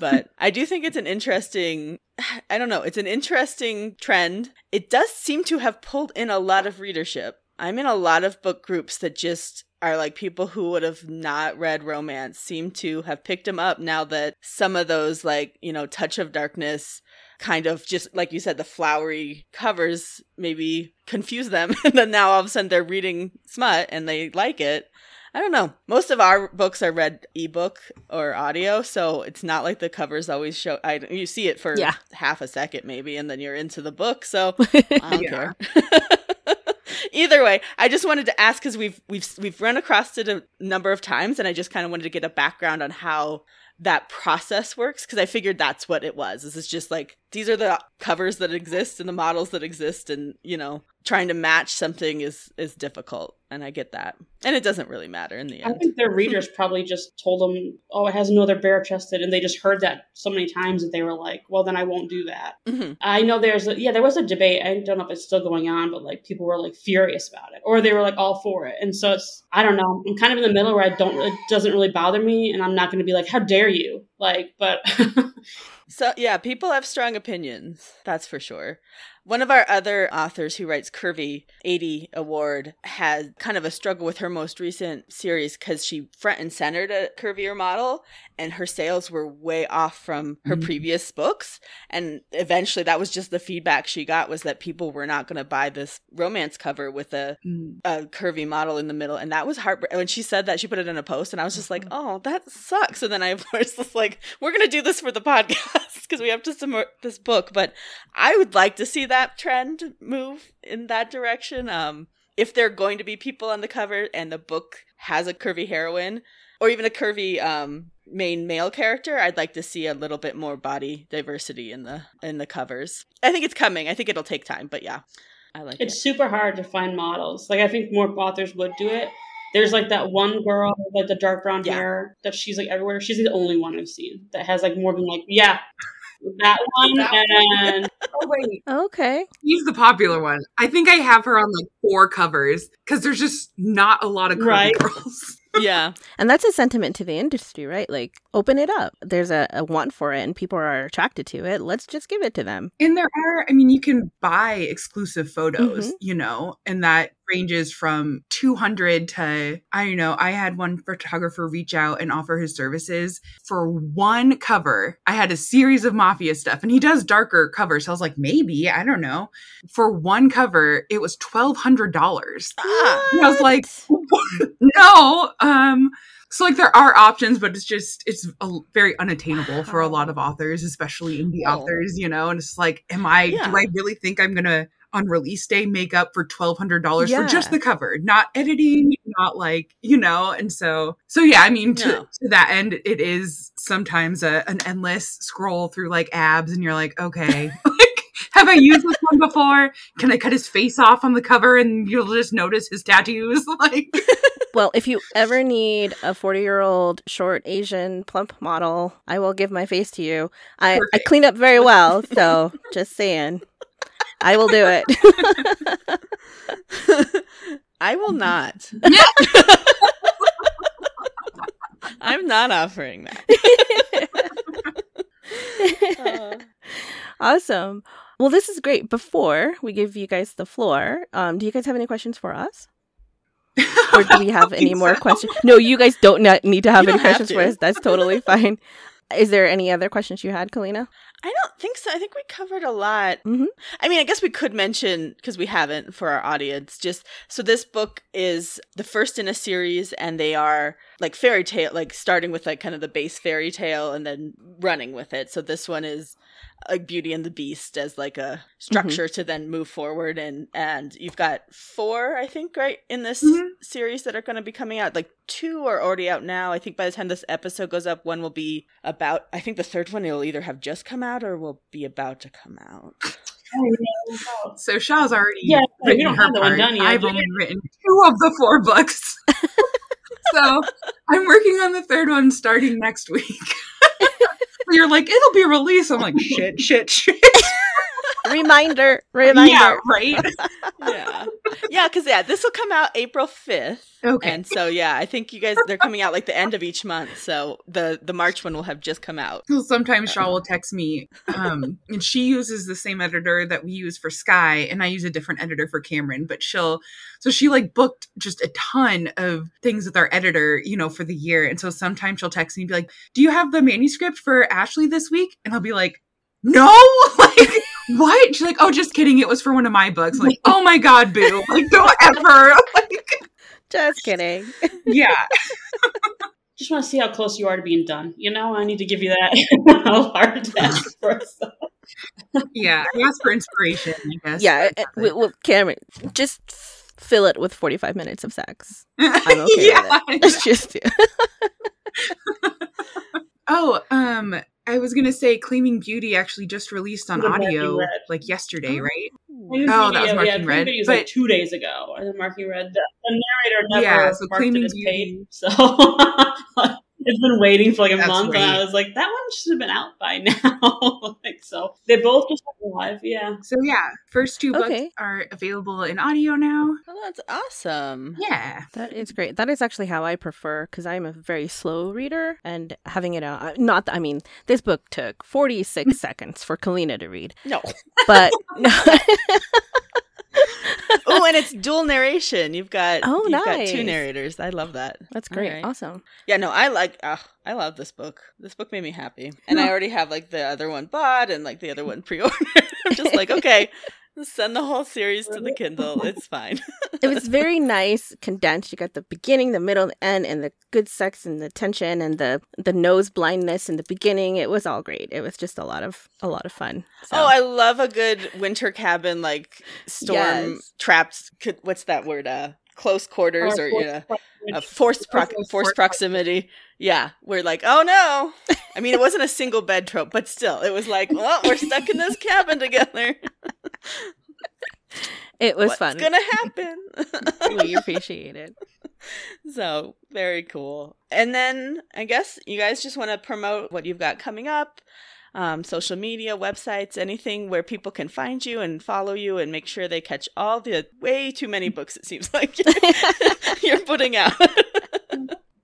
But I do think it's an interesting I don't know, it's an interesting trend. It does seem to have pulled in a lot of readership. I'm in a lot of book groups that just are like people who would have not read romance seem to have picked them up now that some of those like, you know, touch of darkness kind of just like you said the flowery covers maybe confuse them. And then now all of a sudden they're reading smut and they like it. I don't know. Most of our books are read ebook or audio so it's not like the covers always show i you see it for Yeah. half a second maybe and then you're into the book so i don't care either way i just wanted to ask because we've we've we've run across it a number of times and i just kind of wanted to get a background on how that process works because I figured that's what it was. This is just like these are the covers that exist and the models that exist, and you know, trying to match something is is difficult, and I get that, and it doesn't really matter in the end. I think their readers probably just told them, "Oh, it has no other bare chested," and they just heard that so many times that they were like, "Well, then I won't do that." Mhm. I know there's a, yeah, there was a debate. I don't know if it's still going on, but like people were like furious about it, or they were like all for it. And so it's I don't know. I'm kind of in the middle where I don't it doesn't really bother me, and I'm not going to be like, "How dare you!" Like, but So yeah, people have strong opinions. That's for sure. One of our other authors who writes Curvy 80 Award had kind of a struggle with her most recent series because she front and centered a curvier model and her sales were way off from her Mhm. previous books. And eventually that was just the feedback she got was that people were not going to buy this romance cover with a Mm. a curvy model in the middle and that was heartbreaking when she said that she put it in a post and i was just like oh that sucks and then i of course was like we're gonna do this for the podcast because we have to submit this book but i would like to see that trend move in that direction um if there are going to be people on the cover and the book has a curvy heroine or even a curvy um main male character i'd like to see a little bit more body diversity in the in the covers i think it's coming i think it'll take time but yeah i like it's it super hard to find models. Like I think more authors would do it. There's like that one girl with like the dark brown Yeah. hair that she's like everywhere. She's the only one I've seen that has like more than like yeah, that one That and Oh wait, Okay. he's the popular one. I think I have her on like four covers because there's just not a lot of curvy Right. girls. yeah And that's a sentiment to the industry, right? Like, open it up. There's a, a want for it and people are attracted to it. Let's just give it to them. And there are, I mean, you can buy exclusive photos, Mhm. you know, and that ranges from 200 to, I don't know, I had one photographer reach out and offer his services for one cover. I had a series of mafia stuff and he does darker covers. So I was like, maybe, I don't know. For one cover, it was $1,200. ah I was like, no. Um, so like there are options, but it's just it's a, very unattainable for a lot of authors, especially indie Oh. authors, you know. And it's like, am I? Yeah. Do I really think I'm gonna on release day make up for twelve hundred dollars for just the cover, not editing, not like you know? And so, so yeah, I mean, to, No. to that end, it is sometimes a, an endless scroll through like abs, and you're like, okay, like. Have I used this one before? Can I cut his face off on the cover and you'll just notice his tattoos? Like, Well, if you ever need a 40 year old short Asian plump model, I will give my face to you. I, I clean up very well. So just saying, I will do it. I will not. I'm not offering that. Uh, awesome. Well, this is great. Before we give you guys the floor, um, do you guys have any questions for us? Or do we have any more so. questions? No, you guys don't need to have You any have questions for us. That's totally fine. Is there any other questions you had, Kalina? I don't think so. I think we covered a lot. Mhm. I mean, I guess we could mention because we haven't for our audience. Just so this book is the first in a series, and they are like fairy tale, like starting with like kind of the base fairy tale and then running with it. So this one is like Beauty and the Beast as like a structure to then move forward, and and you've got four, I think, right in this Mhm. series that are going to be coming out. Like two are already out now. I think by the time this episode goes up, one will be about. I think the third one will either have just come out or will be about to come out. So Shaw's already Yeah, we written don't her have the one done yet. I've only written two of the four books. so I'm working on the third one starting next week. You're like, it'll be released. I'm like, shit, shit, shit. Reminder, reminder. Yeah, right. yeah. Yeah, because yeah, this will come out April 5th. Okay. And so yeah, I think you guys they're coming out like the end of each month. So the the March one will have just come out. Sometimes Shaw will text me, um, and she uses the same editor that we use for Skye, and I use a different editor for Cameron. But she'll, so she like booked just a ton of things with our editor, you know, for the year. And so sometimes she'll text me and be like, "Do you have the manuscript for Ashley this week?" And I'll be like, "No, like what?" She's like, "Oh, just kidding. It was for one of my books." I'm like, "Oh my god, boo! Like, don't ever." Like, Just kidding. yeah, Just want to see how close you are to being done. You know, I need to give you that hard task first. yeah. I asked for inspiration. I guess. Yeah, That's it. with Cameron, just fill it with 45 minutes of sex. I'm okay with yeah. it. It's just do. Oh, um, I was gonna say Claiming Beauty actually just released on audio like yesterday, right? Claiming Oh, that Beauty, was yeah, Marking Claiming Red, Beauty was but- like two days ago. And then Marking Red, the, the narrator never Yeah, so marked Claiming it as Beauty- paid. So it's been waiting for like a That's month, and I was like, that one should have been out by now. like so, they both just went live. Yeah, So yeah, first two books Okay. are available in audio now. Oh, that's awesome. Yeah. That is great. That is actually how I prefer because I'm a very slow reader and having it out. uh, Not, I mean, this book took 46 seconds for Kalina to read, No. but oh, and it's dual narration. You've got Oh, you've got two narrators. I love that. that's great. Alright. Awesome. Yeah, no, I like. Uh, I love this book. This book made me happy, and I already have like the other one bought and like the other one pre-ordered. I'm just like, okay, send the whole series to the Kindle. It's fine. It was very nice, condensed. You got the beginning, the middle, the end, and the good sex and the tension and the the nose blindness in the beginning. It was all great. It was just a lot of a lot of fun. So. Oh, I love a good winter cabin like storm Yes. trapped. could- What's that word? Uh, close quarters or, Or you know, a forced Forced forced proximity. Yeah, we're like, oh no. I mean, it wasn't a single bed trope, but still, it was like, well, we're stuck in this cabin together. it was What's fun. It's gonna happen? we appreciate it. so very cool. And then I guess you guys just want to promote what you've got coming up. Um, social media, websites, anything where people can find you and follow you and make sure they catch all the way too many books it seems like you're putting out.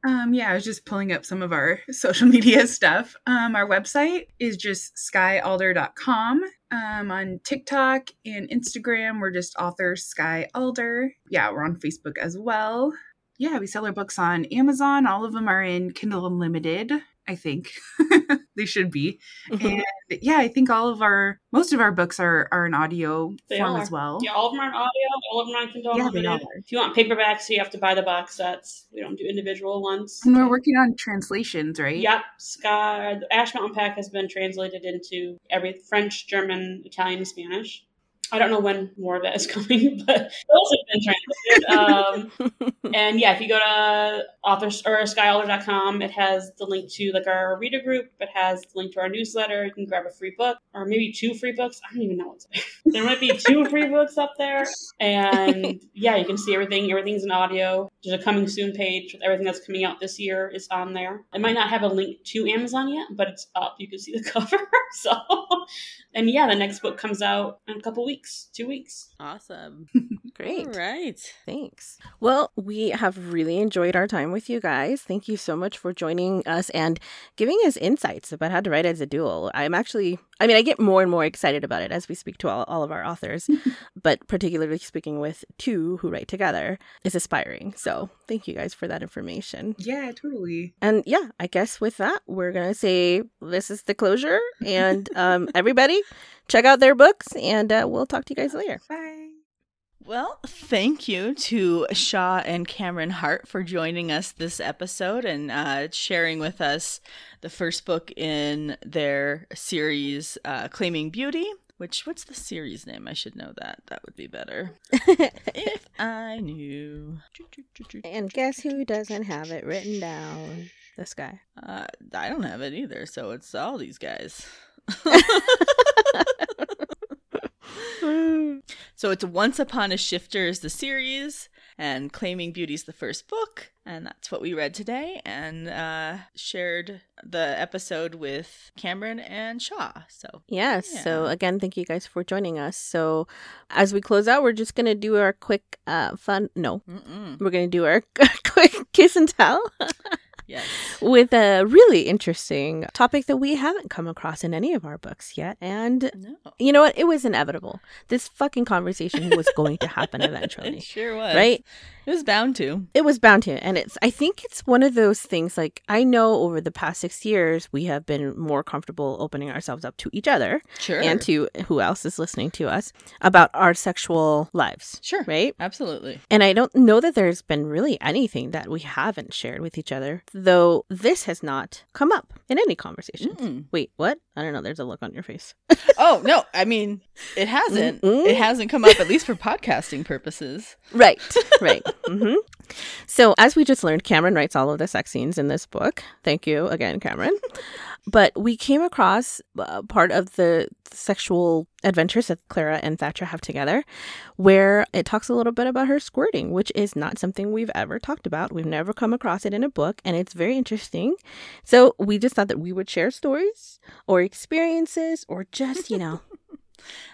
Um, yeah, I was just pulling up some of our social media stuff. Um, our website is just skyealder.com. Um, on TikTok and Instagram, we're just author Skye Alder. Yeah, we're on Facebook as well. Yeah, we sell our books on Amazon. All of them are in Kindle Unlimited, I think. they should be. Mm-hmm. And yeah, I think all of our most of our books are are in audio They form are. as well. Yeah, all of them are on audio. All of them are on Kindle Yeah, are. If you want paperbacks, you have to buy the box sets. We don't do individual ones. And we're working on translations, right? Yep, Skye. Ash Mountain Pack has been translated into every French, German, Italian, Spanish. I don't know when more of that is coming, but those have been translated. Um, and yeah, if you go to authors or skyealder.com, it has the link to like our reader group. It has the link to our newsletter. You can grab a free book or maybe two free books. I don't even know what's there. there might be two free books up there. And yeah, you can see everything. Everything's in audio. There's a coming soon page with everything that's coming out this year is on there. It might not have a link to Amazon yet, but it's up. You can see the cover. so, and yeah, the next book comes out in a couple weeks, two weeks. awesome. Great. All right. Thanks. Well, we have really enjoyed our time with you guys. Thank you so much for joining us and giving us insights about how to write as a dual. I'm actually, I mean, I get more and more excited about it as we speak to all, all of our authors, but particularly speaking with two who write together is aspiring. So thank you guys for that information. Yeah, totally. And yeah, I guess with that, we're going to say this is the closure. And um, everybody, check out their books and uh, we'll talk to you guys later. Bye. Well, thank you to Shaw and Cameron Hart for joining us this episode and uh, sharing with us the first book in their series, uh, Claiming Beauty. Which, what's the series name? I should know that. That would be better. if I knew. And guess who doesn't have it written down? This guy. Uh, I don't have it either, so it's all these guys. So it's Once Upon a Shifter is the series, and Claiming Beauty is the first book, and that's what we read today, and uh, shared the episode with Cameron and Shaw. So Yes. So again, thank you guys for joining us. So as we close out, we're just gonna do our quick uh fun no. mm-mm. We're gonna do our quick kiss and tell yes, with a really interesting topic that we haven't come across in any of our books yet. And no, you know what? It was inevitable. This fucking conversation was going to happen it eventually. sure was. Right? It was bound to. It was bound to, and it's. I think it's one of those things. Like I know over the past six years, we have been more comfortable opening ourselves up to each other Sure. and to who else is listening to us about our sexual lives, sure. right? Absolutely. And I don't know that there's been really anything that we haven't shared with each other, though this has not come up in any conversation. Mm-mm. Wait, what? I don't know. There's a look on your face. Oh no, I mean it hasn't. Mm-mm. It hasn't come up at least for podcasting purposes. Right, right. hmm So, as we just learned, Cameron writes all of the sex scenes in this book. Thank you again, Cameron. but we came across uh, part of the sexual adventures that Clara and Thatcher have together, where it talks a little bit about her squirting, which is not something we've ever talked about. We've never come across it in a book, and it's very interesting. So, we just thought that we would share stories or experiences or just, you know,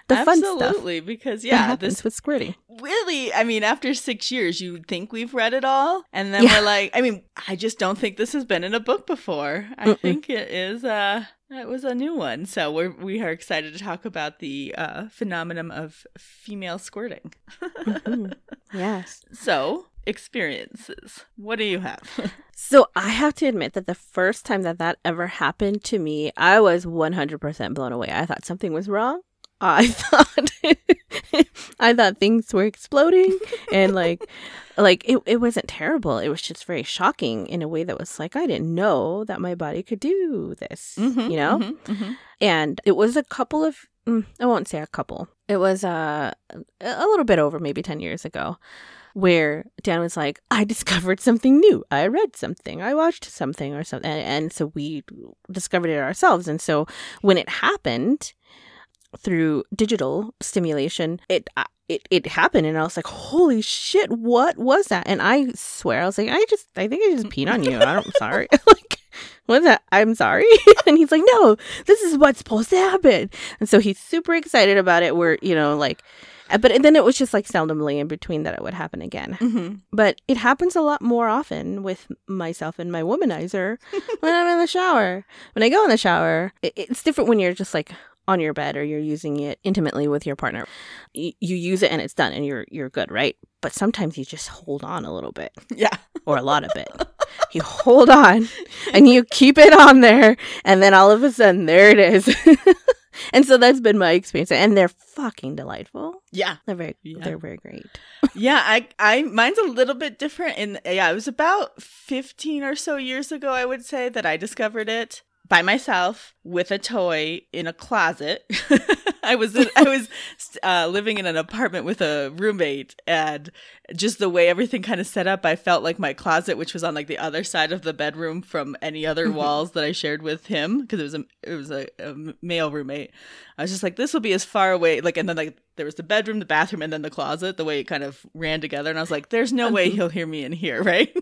the fun stuff. Absolutely, because yeah, happens this with squirting. really, I mean, after six years, you would think we've read it all, and then Yeah. we're like, I mean, I just don't think this has been in a book before. I Mm-mm. think it is. Uh, it was a new one, so we're we are excited to talk about the uh, phenomenon of female squirting. Mhm. Yes. So experiences. What do you have? So I have to admit that the first time that that ever happened to me, I was 100% blown away. I thought something was wrong. I thought I thought things were exploding and like like it, it wasn't terrible. It was just very shocking in a way that was like I didn't know that my body could do this, Mhm, you know? mhm, mhm. and it was a couple of mm, i won't say a couple it was uh, a little bit over maybe 10 years ago where dan was like i discovered something new i read something i watched something or something and, and so we discovered it ourselves and so when it happened through digital stimulation it uh, it, it happened and i was like holy shit what was that? And i swear i was like i just i think i just peed on you. I'm sorry. Like what's that? I'm sorry? And he's like no this is what's supposed to happen. And so he's super excited about it. We're you know like uh, but then it was just like seldomly in between that it would happen again. Mhm. but it happens a lot more often with myself and my womanizer when i'm in the shower. When i go in the shower it, it's different when you're just like on your bed or you're using it intimately with your partner you use it and it's done and you're you're good right? But sometimes you just hold on a little bit. Yeah. or a lot of it. You hold on and you keep it on there and then all of a sudden there it is. And so that's been my experience and they're fucking delightful. Yeah. they're very Yeah. they're very great. Yeah, I I mine's a little bit different in yeah, it was about 15 or so years ago I would say that I discovered it by myself with a toy in a closet. I was in, I was uh, living in an apartment with a roommate and just the way everything kind of set up I felt like my closet which was on like the other side of the bedroom from any other Mhm. walls that I shared with him because it was a it was a, a male roommate. I was just like this will be as far away like and then like there was the bedroom, the bathroom and then the closet the way it kind of ran together and I was like there's no way Mhm. he'll hear me in here, right?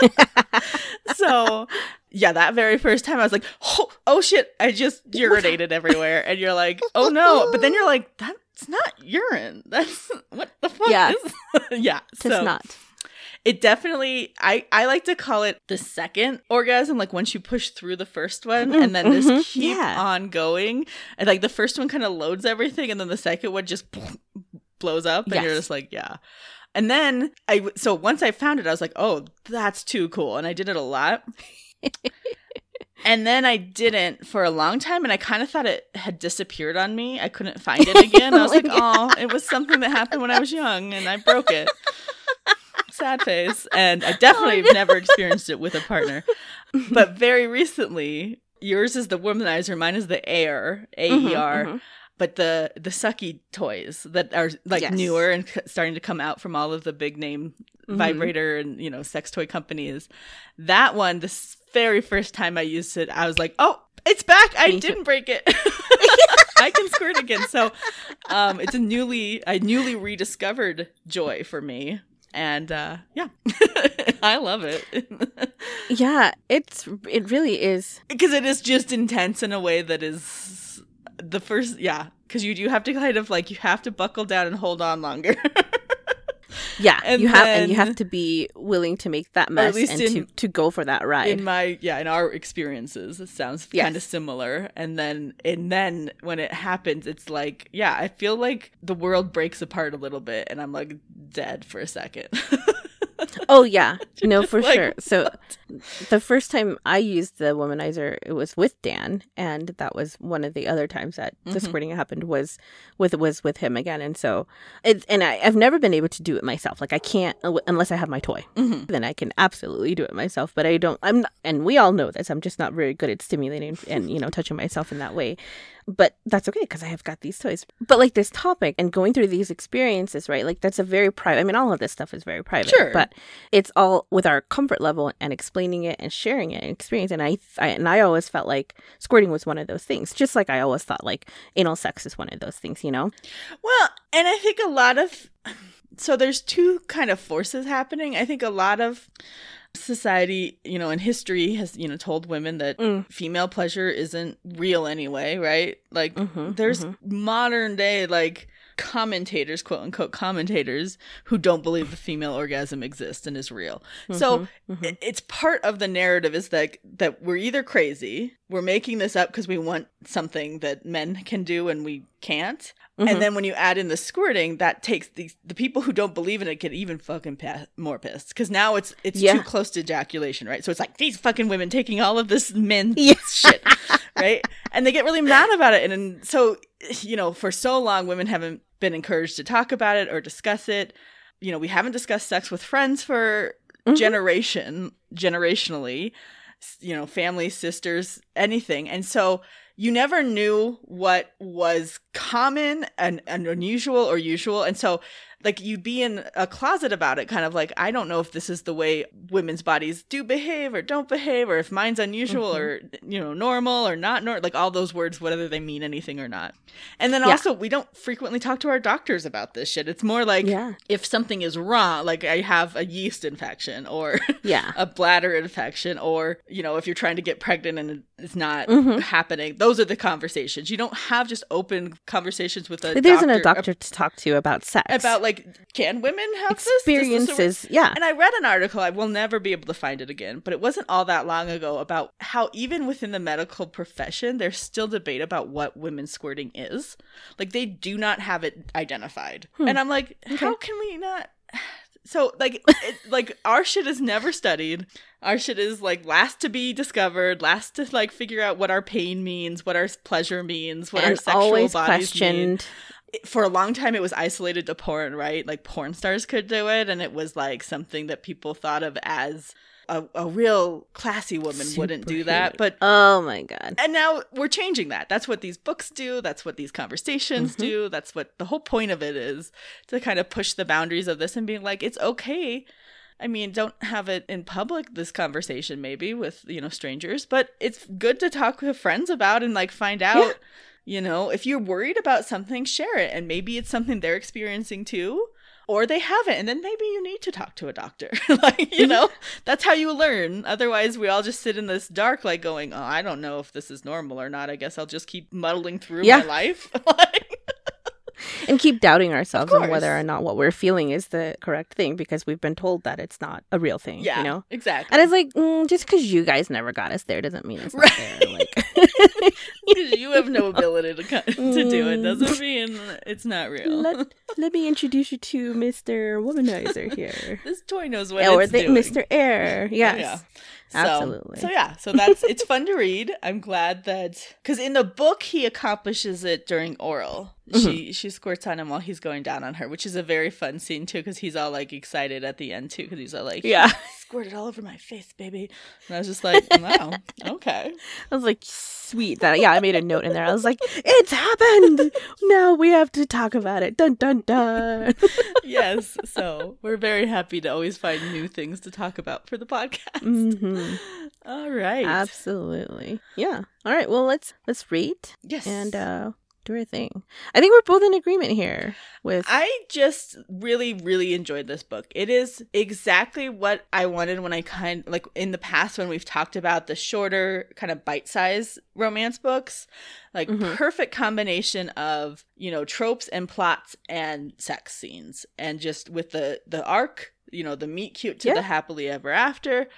so yeah, that very first time I was like, oh, oh shit, I just urinated everywhere. And you're like, oh no. But then you're like, that's not urine. That's what the fuck Yeah. is Yeah. It's so not it definitely I, I like to call it the second orgasm, like once you push through the first one and then just mhm, keep yeah. on going. And like the first one kind of loads everything and then the second one just blows up and you're just like, yeah. And then i so once I found it, I was like, oh, that's too cool. And I did it a lot. And then I didn't for a long time, and I kind of thought it had disappeared on me. I couldn't find it again. I was like, oh, it was something that happened when I was young, and I broke it. Sad face. And I definitely have never experienced it with a partner. But very recently, yours is the womanizer, mine is the air, A E R Mhm, mhm. but the the sucky toys that are like Yes. newer and c- starting to come out from all of the big name Mhm. vibrator and you know sex toy companies that one this very first time i used it i was like oh it's back i didn't break it I can squirt again. So, um, it's a newly, a newly rediscovered joy for me, and uh, yeah, I love it Yeah, it's it really is. because it is just intense in a way that is the first, yeah. Because you do have to kind of like you have to buckle down and hold on longer. Yeah, And you have and you have to be willing to make that at mess and in- to to go for that ride. in my yeah in our experiences it sounds Yes. kind of similar and then and then when it happens it's like yeah i feel like the world breaks apart a little bit and i'm like dead for a second oh yeah, no for like, sure. So the first time I used the womanizer, it was with Dan, and that was one of the other times that the Mhm. squirting happened was with was with him again. And so it and I, I've never been able to do it myself. Like I can't unless I have my toy. Mhm. Then I can absolutely do it myself. But I don't. I'm not, and we all know this. I'm just not very good at stimulating and you know touching myself in that way. But that's okay because I have got these toys. But like this topic and going through these experiences, right? Like that's a very private. I mean, all of this stuff is very private. Sure. But it's all with our comfort level and explaining it and sharing it and experience. And I, I and I always felt like squirting was one of those things. Just like I always thought like anal sex is one of those things. You know? well and i think a lot of so there's two kind of forces happening i think a lot of society you know in history has you know told women that Mm. female pleasure isn't real anyway right like Mhm, there's mhm. modern day like commentators quote unquote commentators who don't believe the female orgasm exists and is real so Mhm, mhm. it's part of the narrative is that that we're either crazy we're making this up because we want something that men can do and we can't Mhm. and then when you add in the squirting that takes the the people who don't believe in it get even fucking pa- more pissed because now it's it's Yeah. too close to ejaculation right so it's like these fucking women taking all of this men Yeah. shit right and they get really mad about it and, and so you know for so long women haven't been encouraged to talk about it or discuss it you know we haven't discussed sex with friends for Mhm. generation generationally you know family sisters anything. And so you never knew what was common and, and unusual or usual. And so like you'd be in a closet about it kind of like i don't know if this is the way women's bodies do behave or don't behave or if mine's unusual Mhm. or you know normal or not normal like all those words whether they mean anything or not. And then Yeah. also we don't frequently talk to our doctors about this shit. It's more like yeah, if something is wrong like i have a yeast infection or yeah, a bladder infection or you know if you're trying to get pregnant and it's not Mhm. happening. Those are the conversations. You don't have just open conversations with a There isn't a doctor doctor to talk to about sex. about like can women have this? This experiences. yeah, and I read an article, I will never be able to find it again, but it wasn't all that long ago about how even within the medical profession, there's still debate about what women's squirting is. Like they do not have it identified. Hmm. And I'm like, how can we not? So like it, like our shit is never studied. Our shit is like last to be discovered, last to like figure out what our pain means, what our pleasure means, what our sexual always bodies mean questioned. For a long time it was isolated to porn, right? Like porn stars could do it, and it was like something that people thought of as a, a real classy woman wouldn't do that. Superhuman. But Oh my god. and now we're changing that. That's what these books do. That's what these conversations Mhm. do. That's what the whole point of it is to kind of push the boundaries of this and being like, it's okay. I mean, don't have it in public, this conversation maybe with, you know, strangers, but it's good to talk with friends about and like find out, you know, if you're worried about something, share it. And maybe it's something they're experiencing too. Or they haven't, and then maybe you need to talk to a doctor. like, you mm-hmm. know, that's how you learn. Otherwise, we all just sit in this dark, like going, "Oh, I don't know if this is normal or not. I guess I'll just keep muddling through Yeah. my life." like, and keep doubting ourselves on whether or not what we're feeling is the correct thing because we've been told that it's not a real thing. yeah, You know? exactly. And it's like, mm, just because you guys never got us there doesn't mean it's not Right. there. Like, you have no ability to to do it Mm. doesn't mean it's not real. let, let me introduce you to Mr. Womanizer here. this toy knows what or it's doing. Mr. Air. Yes. Yeah. So, absolutely. So yeah, so that's it's fun to read. I'm glad that because in the book he accomplishes it during oral. Mm-hmm. She she squirts on him while he's going down on her, which is a very fun scene too. Because he's all like excited at the end too. Because he's all like, Yeah. squirted all over my face, baby." And I was just like, "Wow, okay." I was like, sweet. That yeah, I made a note in there. I was like, it's happened. now we have to talk about it. Dun dun dun. yes. So we're very happy to always find new things to talk about for the podcast. hmm All right. Absolutely. Yeah. All right. Well, let's let's rate yes. and uh do our thing. I think we're both in agreement here with I just really, really enjoyed this book. It is exactly what I wanted when I kind like in the past when we've talked about the shorter, kind of bite size romance books. Like Mhm. perfect combination of, you know, tropes and plots and sex scenes. And just with the the arc, you know, the meet cute to Yeah. the happily ever after.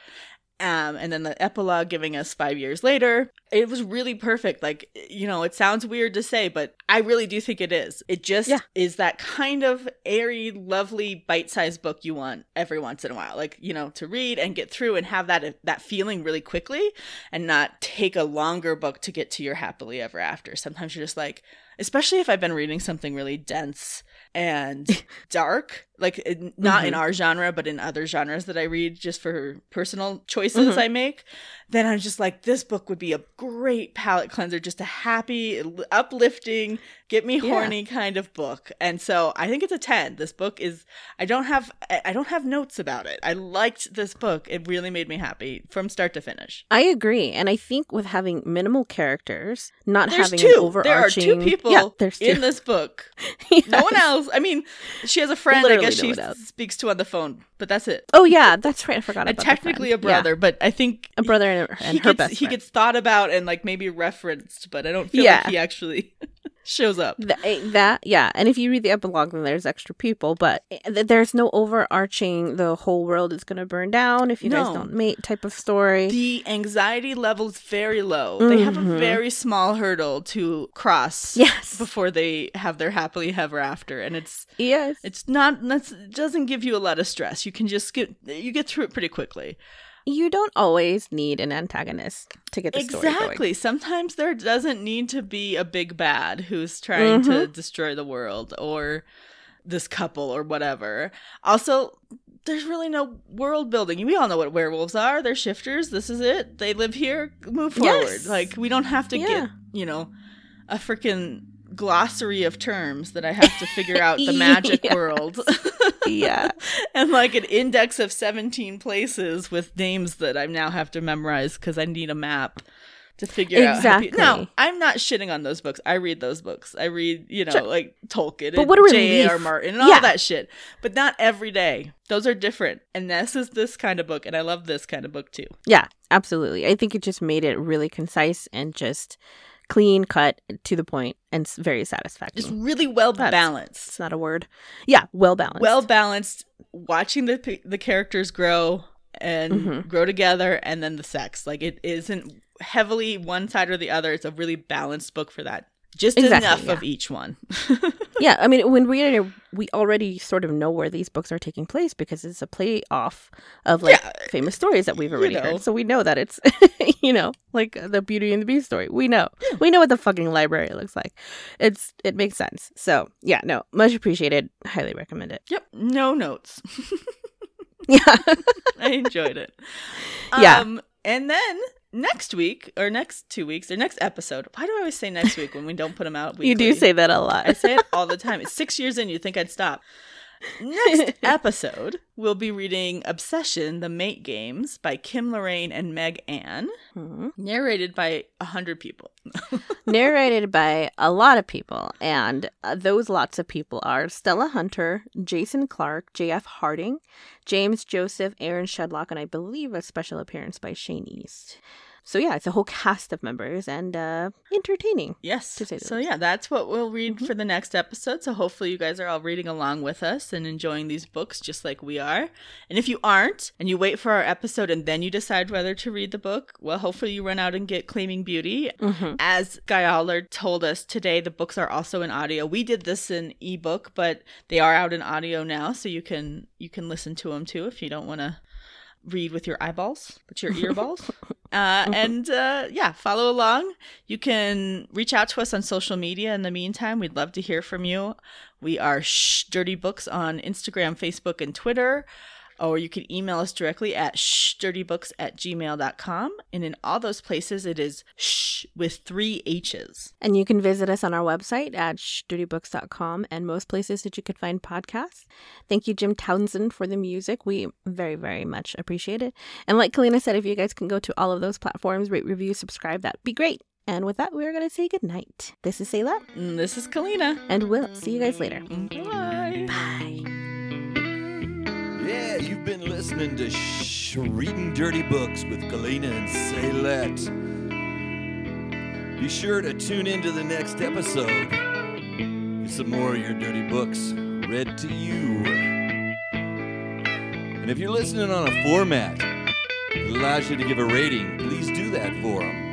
Um, and then the epilogue giving us five years later. It was really perfect. Like, you know, it sounds weird to say, but I really do think it is. It just Yeah. is that kind of airy, lovely, bite-sized book you want every once in a while. Like, you know, to read and get through and have that that feeling really quickly and not take a longer book to get to your happily ever after. Sometimes you're just like, especially if I've been reading something really dense and dark, like not in Mhm. our genre, but in other genres that I read just for personal choices Mhm. I make, then I'm just like, this book would be a great palate cleanser, just a happy, uplifting, get me Yeah. horny kind of book. And so I think it's a 10. This book is I don't have I don't have notes about it. I liked this book. It really made me happy from start to finish. I agree, and I think with having minimal characters, not There's having two. an There are two people Yeah, there's two. in this book. No one else. I mean, she has a friend. Guess she speaks to on the phone, but that's it. Oh yeah, that's right. I forgot And technically a friend. Yeah, brother, but I think a brother and, and he her gets, best he gets thought about and like maybe referenced, but I don't feel Yeah. like he actually shows up. Th- eh, that yeah and if you read the epilogue then there's extra people but eh, there's no overarching the whole world is going to burn down if you guys don't mate type of story The anxiety level's very low. They have a Mhm. very small hurdle to cross yes before they have their happily ever after, and it's yes it's not that's it doesn't give you a lot of stress. You can just get you get through it pretty quickly. You don't always need an antagonist to get the story. Exactly. Sometimes there doesn't need to be a big bad who's trying Mm-hmm. to destroy the world or this couple or whatever. Also, there's really no world building. We all know what werewolves are. They're shifters. This is it. They live here. Move forward. Yes. Like we don't have to Yeah. get, you know, a freaking glossary of terms that I have to figure out the magic Yes. world. yeah and like an index of 17 places with names that I now have to memorize because I need a map to figure out. Exactly. No, I'm not shitting on those books. I read those books. I read, you know, Sure. like Tolkien But and what a relief. Martin and all Yeah. that shit. But not every day. Those are different. And this is this kind of book. And I love this kind of book too. yeah absolutely i think it just made it really concise and just clean cut to the point and very satisfactory Just really well That's- balanced. it's not a word yeah well balanced Well balanced. Watching the the characters grow and Mhm. grow together, and then the sex. Like it isn't heavily one side or the other. It's a really balanced book for that. Just Exactly, enough yeah. of each one. yeah i mean when we we already sort of know where these books are taking place because it's a play off of like Yeah, famous stories that we've you already know. heard so we know that it's you know like the beauty and the beast story we know we know what the fucking library looks like it's it makes sense so yeah no much appreciated highly recommend it Yep. No notes. yeah I enjoyed it. Yeah. Um, and then next week, or next two weeks, or next episode. Why do I always say next week when we don't put them out? you do say that a lot I say it all the time. It's six years in. You'd think I'd stop. Next episode, we'll be reading Obsession, The Mate Games by Kim Loraine and Meg Anne, Mhm. narrated by a hundred people. narrated by a lot of people and uh, those lots of people are stella hunter jason clark jf harding james joseph aaron shedlock and i believe a special appearance by shane east so yeah it's a whole cast of members and uh entertaining Yes. To say So least. yeah, that's what we'll read Mhm. for the next episode. So hopefully you guys are all reading along with us and enjoying these books just like we are. And if you aren't and you wait for our episode and then you decide whether to read the book, well hopefully you run out and get Claiming Beauty. mm-hmm. As Skye Alder told us today, the books are also in audio. We did this in ebook, but they are out in audio now, so you can you can listen to them too if you don't want to read with your eyeballs, but your earballs. uh, and uh, yeah, follow along. You can reach out to us on social media. In the meantime, we'd love to hear from you. We are Shh Dirty Books on Instagram, Facebook, and Twitter. Or you can email us directly at shdirtybooks at gmail.com. And in all those places, it is shh with three H's. and you can visit us on our website at shhhdirtybooks.com and most places that you could find podcasts thank you jim townsend for the music we very very much appreciate it and like kalina said if you guys can go to all of those platforms rate review subscribe that'd be great And with that, we're going to say goodnight. This is Sayla. And this is Kalina. And we'll see you guys later. Bye. Bye. Yeah, you've been listening to Sh- Reading Dirty Books with Galena and Saylette. Be sure to tune into the next episode. Get some more of your dirty books read to you. And if you're listening on a format that allows you to give a rating, please do that for them.